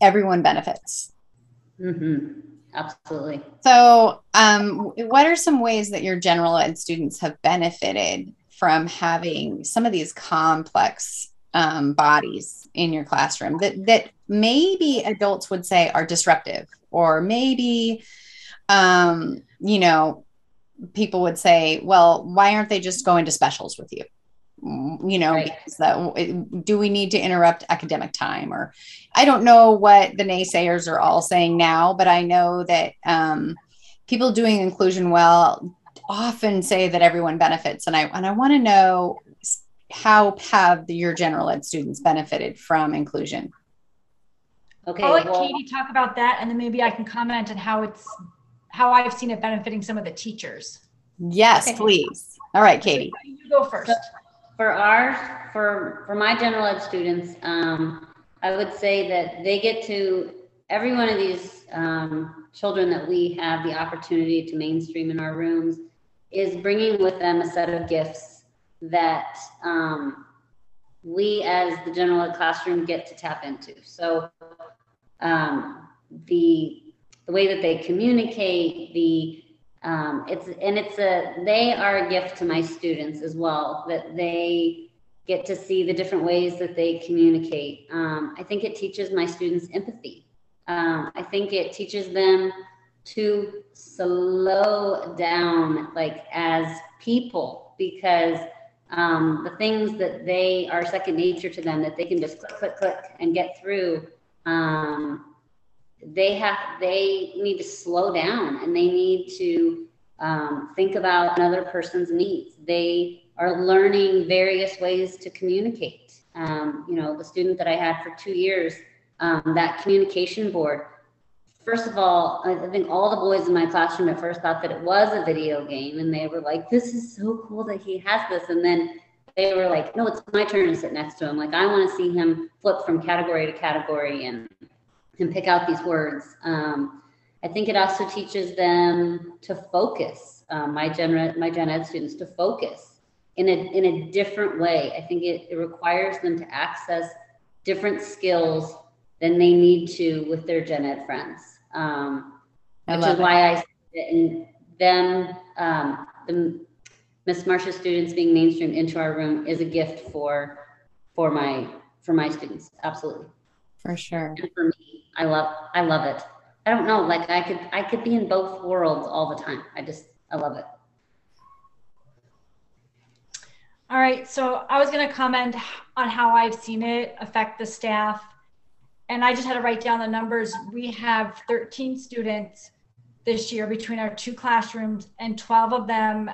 everyone benefits. Mm-hmm. Absolutely. So, um, what are some ways that your general ed students have benefited from having some of these complex um, bodies in your classroom that that maybe adults would say are disruptive, or maybe, um, you know, people would say, well, why aren't they just going to specials with you? You know right. that do we need to interrupt academic time or i don't know what the naysayers are all saying now but i know that um, people doing inclusion well often say that everyone benefits. And i and i want to know how have the, your general ed students benefited from inclusion? Okay i'll let well, katie talk about that and then maybe i can comment on how it's how i've seen it benefiting some of the teachers. Yes okay. please. All right katie. You go first for ours, for for my general ed students, um, I would say that they get to every one of these um, children that we have the opportunity to mainstream in our rooms is bringing with them a set of gifts that um, we as the general ed classroom get to tap into. So um, the the way that they communicate, the um, it's and it's a they are a gift to my students as well that they get to see the different ways that they communicate. Um, I think it teaches my students empathy. Um, I think it teaches them to slow down, like as people, because um, the things that they are second nature to them that they can just click, click, click and get through. Um, they have they need to slow down and they need to um, think about another person's needs they are learning various ways to communicate. Um, you know, the student that I had for two years, um, that communication board. First of all, I think all the boys in my classroom at first thought that it was a video game, and they were like, "This is so cool that he has this." And then they were like, "No, it's my turn to sit next to him. Like, I want to see him flip from category to category and and pick out these words." Um, I think it also teaches them to focus. Um, my gen my gen ed students to focus in a, in a different way. I think it, it requires them to access different skills than they need to with their gen ed friends. Um, which is it. why I and them, um, the Miss Marsh's students being mainstreamed into our room is a gift for for my for my students. Absolutely. For sure. And for me, I love I love it. I don't know, like I could I could be in both worlds all the time. I just I love it. All right, so I was going to comment on how I've seen it affect the staff. And I just had to write down the numbers. We have 13 students this year between our two classrooms, and 12 of them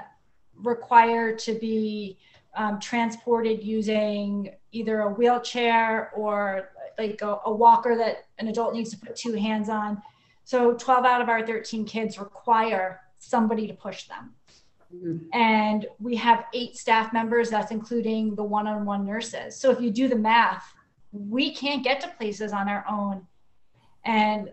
require to be um, transported using either a wheelchair or like a, a walker that an adult needs to put two hands on. So 12 out of our 13 kids require somebody to push them. Mm-hmm. And we have eight staff members, that's including the one on one nurses. So if you do the math, we can't get to places on our own. And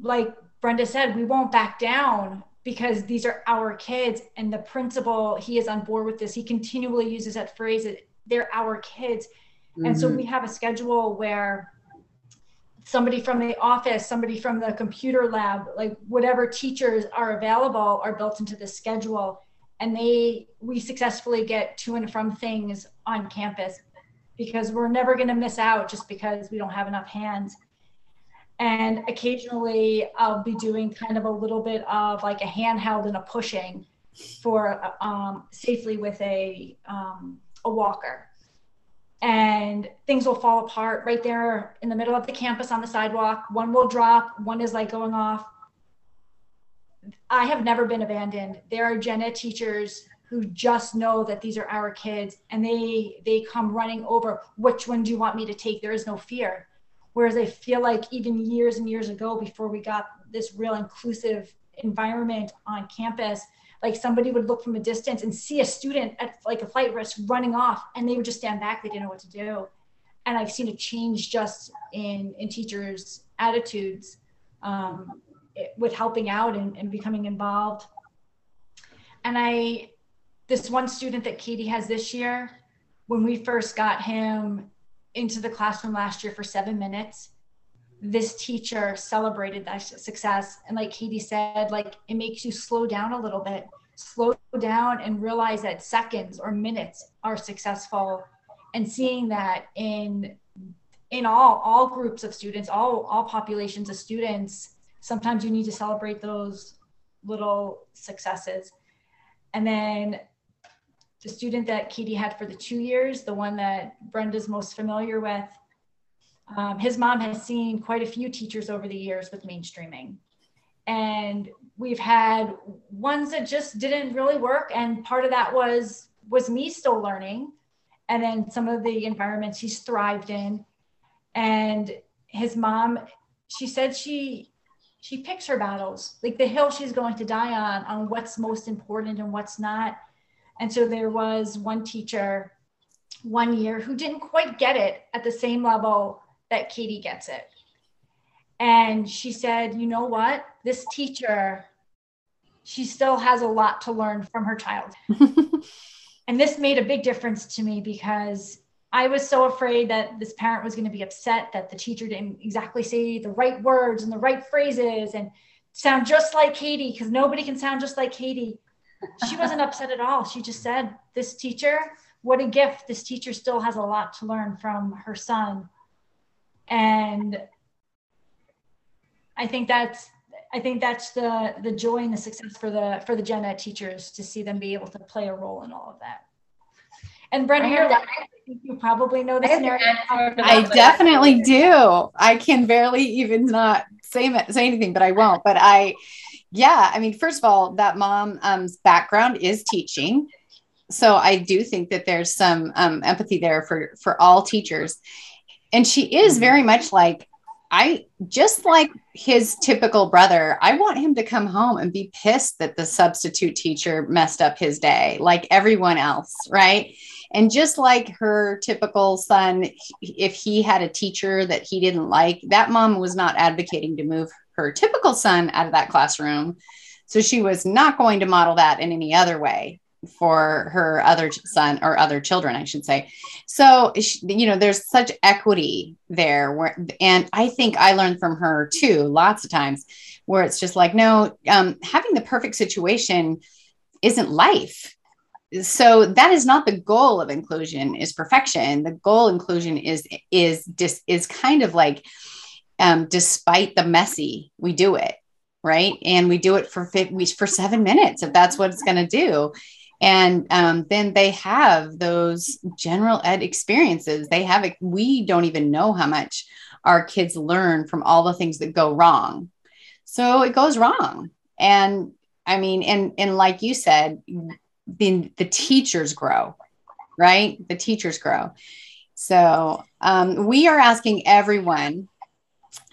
like Brenda said, we won't back down because these are our kids. And the principal, he is on board with this. He continually uses that phrase, they're our kids. Mm-hmm. And so mm-hmm. we have a schedule where somebody from the office, somebody from the computer lab, like whatever teachers are available are built into the schedule. And they, we successfully get to and from things on campus because we're never going to miss out just because we don't have enough hands. And occasionally I'll be doing kind of a little bit of like a handheld and a pushing for um, safely with a, um, a walker and things will fall apart right there in the middle of the campus on the sidewalk. One will drop, one is like going off. I have never been abandoned. There are gen ed teachers who just know that these are our kids and they they come running over which one do you want me to take there is no fear whereas i feel like even years and years ago before we got this real inclusive environment on campus like somebody would look from a distance and see a student at like a flight risk running off and they would just stand back. They didn't know what to do. And i've seen a change just in in teachers attitudes um, with helping out and, and becoming involved. And i this one student that katie has this year when we first got him into the classroom last year for seven minutes this teacher celebrated that success. And like katie said like it makes you slow down a little bit slow down and realize that seconds or minutes are successful. And seeing that in in all all groups of students all all populations of students sometimes you need to celebrate those little successes. And then the student that katie had for the two years the one that brenda's most familiar with um, his mom has seen quite a few teachers over the years with mainstreaming. And we've had ones that just didn't really work. And part of that was was me still learning. And then some of the environments he's thrived in. And his mom, she said she she picks her battles, like the hill she's going to die on, on what's most important and what's not. And so there was one teacher one year who didn't quite get it at the same level that Katie gets it. And she said, you know what? This teacher, she still has a lot to learn from her child. and this made a big difference to me because I was so afraid that this parent was going to be upset that the teacher didn't exactly say the right words and the right phrases and sound just like Katie because nobody can sound just like Katie. She wasn't upset at all. She just said, This teacher, what a gift. This teacher still has a lot to learn from her son and i think that's i think that's the the joy and the success for the for the gen ed teachers to see them be able to play a role in all of that. And brenda here you probably know the scenario. i definitely do. I can barely even not say say anything but i won't. But i yeah i mean first of all that mom's um, background is teaching. So I do think that there's some um, empathy there for for all teachers, and she is mm-hmm. very much like I just like his typical brother. I want him to come home and be pissed that the substitute teacher messed up his day, like everyone else, right? And just like her typical son, if he had a teacher that he didn't like, that mom was not advocating to move her typical son out of that classroom. So she was not going to model that in any other way for her other son or other children i should say. So you know there's such equity there where and i think i learned from her too lots of times where it's just like no um, having the perfect situation isn't life. So that is not the goal of inclusion is perfection. The goal inclusion is is dis, is kind of like um, despite the messy we do it right? And we do it for for seven minutes if that's what it's going to do and um, then they have those general ed experiences. They have it we don't even know how much our kids learn from all the things that go wrong. So it goes wrong. And i mean and and like you said the, the teachers grow right? The teachers grow. So um, we are asking everyone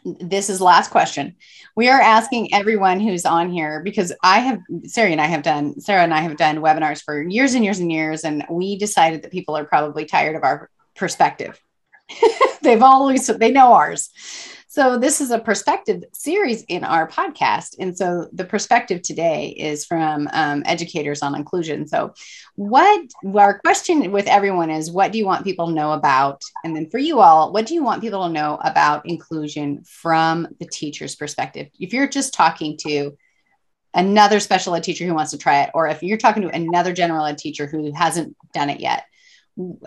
this is last question. We are asking everyone who's on here because I have Sarah and I have done Sarah and I have done webinars for years and years and years, and we decided that people are probably tired of our perspective. They've always they know ours. So, this is a perspective series in our podcast. And so, the perspective today is from um, educators on inclusion. So, what our question with everyone is what do you want people to know about? And then for you all, what do you want people to know about inclusion from the teacher's perspective? If you're just talking to another special ed teacher who wants to try it, or if you're talking to another general ed teacher who hasn't done it yet,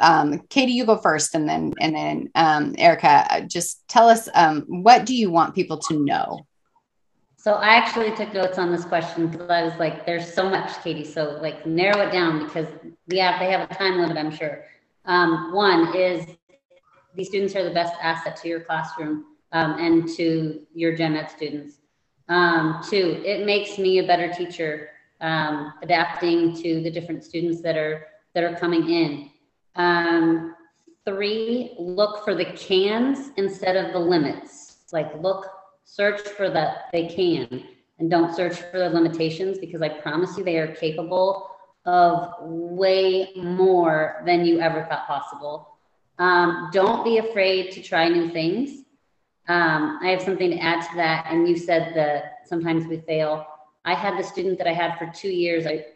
um, Katie, you go first, and then and then um, Erica, just tell us um, what do you want people to know? So I actually took notes on this question because I was like, "There's so much, Katie." So like, narrow it down because yeah, they have a time limit, I'm sure. Um, one is these students are the best asset to your classroom um, and to your gen ed students. Um, two, it makes me a better teacher, adapting to the different students that are that are coming in. Um, three, look for the cans instead of the limits. Like look, search for that they can and don't search for the limitations because I promise you they are capable of way more than you ever thought possible. Um, don't be afraid to try new things. Um, I have something to add to that. And you said that sometimes we fail. I had the student that I had for two years. I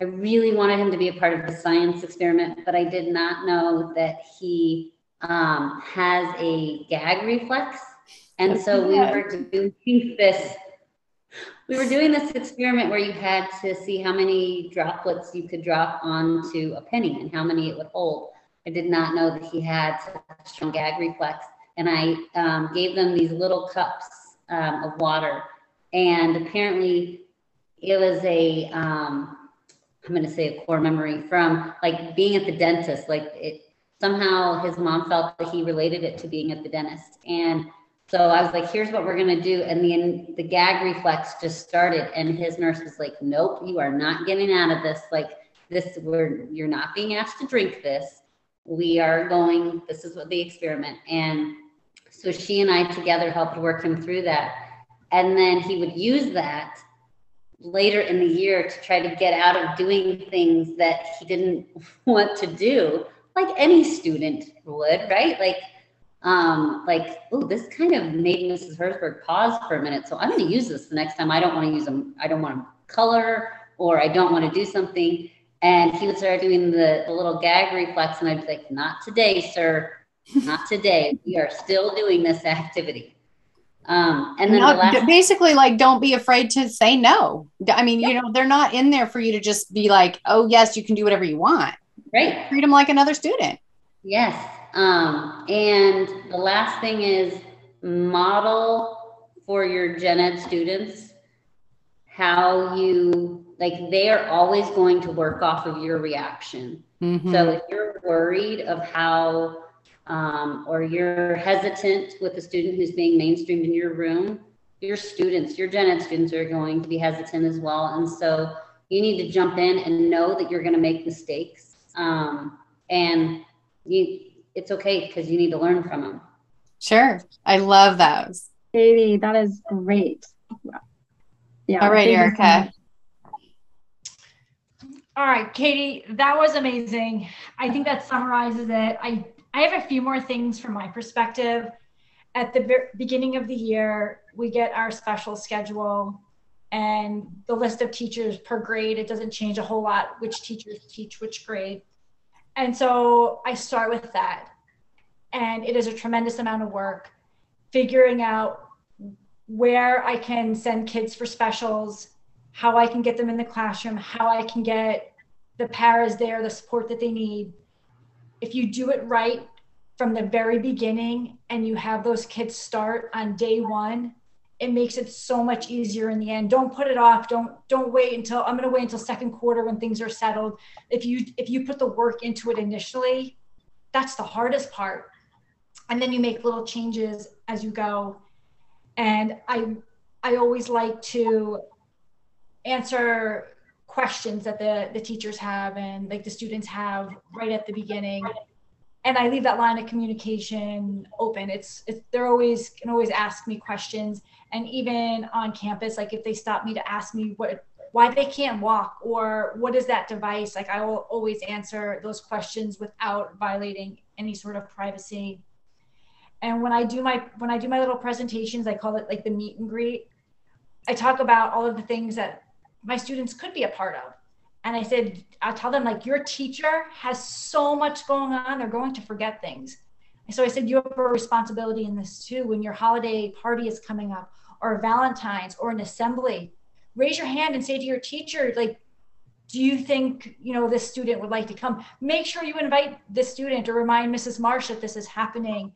I really wanted him to be a part of the science experiment, but I did not know that he um, has a gag reflex. And so we were doing this. We were doing this experiment where you had to see how many droplets you could drop onto a penny and how many it would hold. I did not know that he had such a strong gag reflex. And I um, gave them these little cups um, of water. And apparently, it was a um, I'm going to say a core memory from like being at the dentist. Like it somehow his mom felt that he related it to being at the dentist. And so I was like, here's what we're going to do. And the, the gag reflex just started. And his nurse was like, nope, you are not getting out of this. Like this, we're, you're not being asked to drink this. We are going, this is what the experiment. And so she and I together helped work him through that. And then he would use that later in the year to try to get out of doing things that he didn't want to do, like any student would, right? Like, um, like, oh, this kind of made Mrs. Herzberg pause for a minute. So I'm going to use this the next time. I don't want to use them. I don't want to color or I don't want to do something. And he would start doing the, the little gag reflex, and I'd be like, not today, sir. Not today. we are still doing this activity. Um, and then the last- basically like don't be afraid to say no. I mean, you know, they're not in there for you to just be like, oh yes, you can do whatever you want. Right. Treat them like another student. Yes. Um, and the last thing is model for your gen ed students how you like they are always going to work off of your reaction. Mm-hmm. So if you're worried of how um, or you're hesitant with a student who's being mainstreamed in your room, your students, your gen ed students are going to be hesitant as well. And so you need to jump in and know that you're going to make mistakes. Um, and you, it's okay because you need to learn from them. Sure. I love those. Katie, that is great. Yeah. All right, Erica. All right, Katie, that was amazing. I think that summarizes it. I, I have a few more things from my perspective. At the beginning of the year, we get our special schedule and the list of teachers per grade. It doesn't change a whole lot which teachers teach which grade. And so I start with that. And it is a tremendous amount of work figuring out where I can send kids for specials, how I can get them in the classroom, how I can get the paras there, the support that they need. If you do it right from the very beginning and you have those kids start on day one, it makes it so much easier in the end. Don't put it off. Don't don't wait until I'm going to wait until second quarter when things are settled. If you if you put the work into it initially, that's the hardest part. And then you make little changes as you go. And I I always like to answer questions that the the teachers have and like the students have right at the beginning and I leave that line of communication open. It's, it's they're always can always ask me questions, and even on campus, like if they stop me to ask me what why they can't walk or what is that device, like I will always answer those questions without violating any sort of privacy. And when I do my when I do my little presentations, I call it like the meet and greet. I talk about all of the things that my students could be a part of and I said, I tell them like your teacher has so much going on, they're going to forget things. And so I said, you have a responsibility in this too. When your holiday party is coming up, or Valentine's, or an assembly, raise your hand and say to your teacher, like, do you think you know this student would like to come? Make sure you invite this student or remind Mrs. Marsh that this is happening.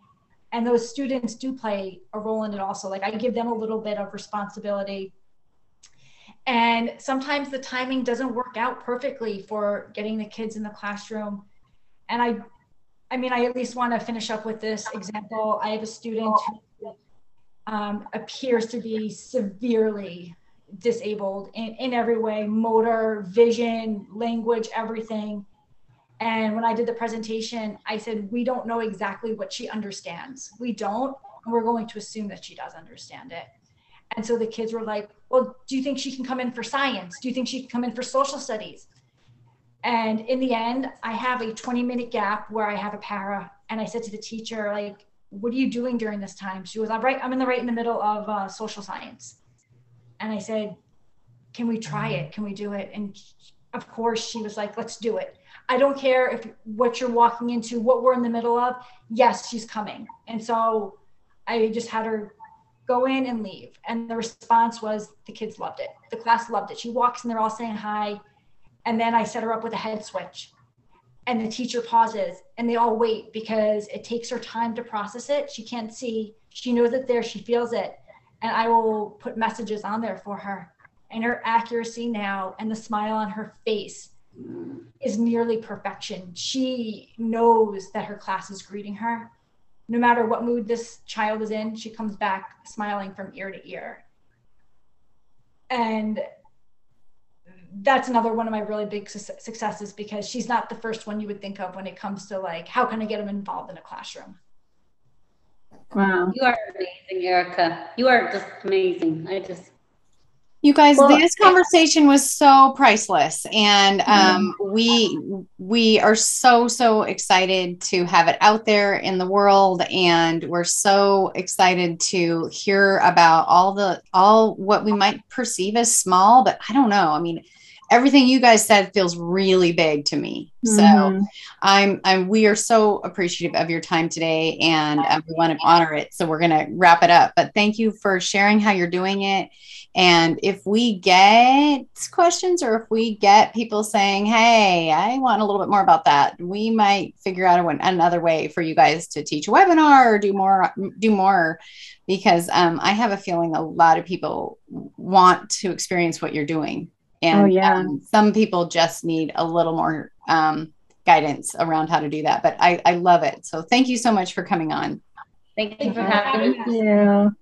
And those students do play a role in it also. Like I give them a little bit of responsibility and sometimes the timing doesn't work out perfectly for getting the kids in the classroom. And I, I mean, I at least want to finish up with this example. I have a student who um, appears to be severely disabled in, in every way motor, vision, language, everything. And when I did the presentation, I said, We don't know exactly what she understands. We don't. And we're going to assume that she does understand it. And so the kids were like, well, do you think she can come in for science? Do you think she can come in for social studies? And in the end, I have a 20 minute gap where I have a para. And I said to the teacher, like, what are you doing during this time? She was, I'm right, I'm in the right in the middle of uh, social science. And I said, can we try it? Can we do it? And of course she was like, let's do it. I don't care if what you're walking into, what we're in the middle of. Yes, she's coming. And so I just had her go in and leave. And the response was the kids loved it. The class loved it. She walks and they're all saying hi. And then I set her up with a head switch. And the teacher pauses and they all wait because it takes her time to process it. She can't see, she knows it there, she feels it. And I will put messages on there for her. And her accuracy now and the smile on her face is nearly perfection. She knows that her class is greeting her no matter what mood this child is in, she comes back smiling from ear to ear. And that's another one of my really big su- successes because she's not the first one you would think of when it comes to like how can I get them involved in a classroom. Wow. You are amazing, Erica. You are just amazing. I just you guys, well, this conversation was so priceless, and um, we we are so so excited to have it out there in the world, and we're so excited to hear about all the all what we might perceive as small, but I don't know. I mean, everything you guys said feels really big to me. Mm-hmm. So I'm, I'm, we are so appreciative of your time today and um, we want to honor it. So we're going to wrap it up, but thank you for sharing how you're doing it. And if we get questions or if we get people saying, Hey, I want a little bit more about that, we might figure out a, another way for you guys to teach a webinar or do more, do more because um, I have a feeling a lot of people want to experience what you're doing and oh, yeah. Um, some people just need a little more um, guidance around how to do that. But I, I love it. So thank you so much for coming on. Thank you for having me. Thank you.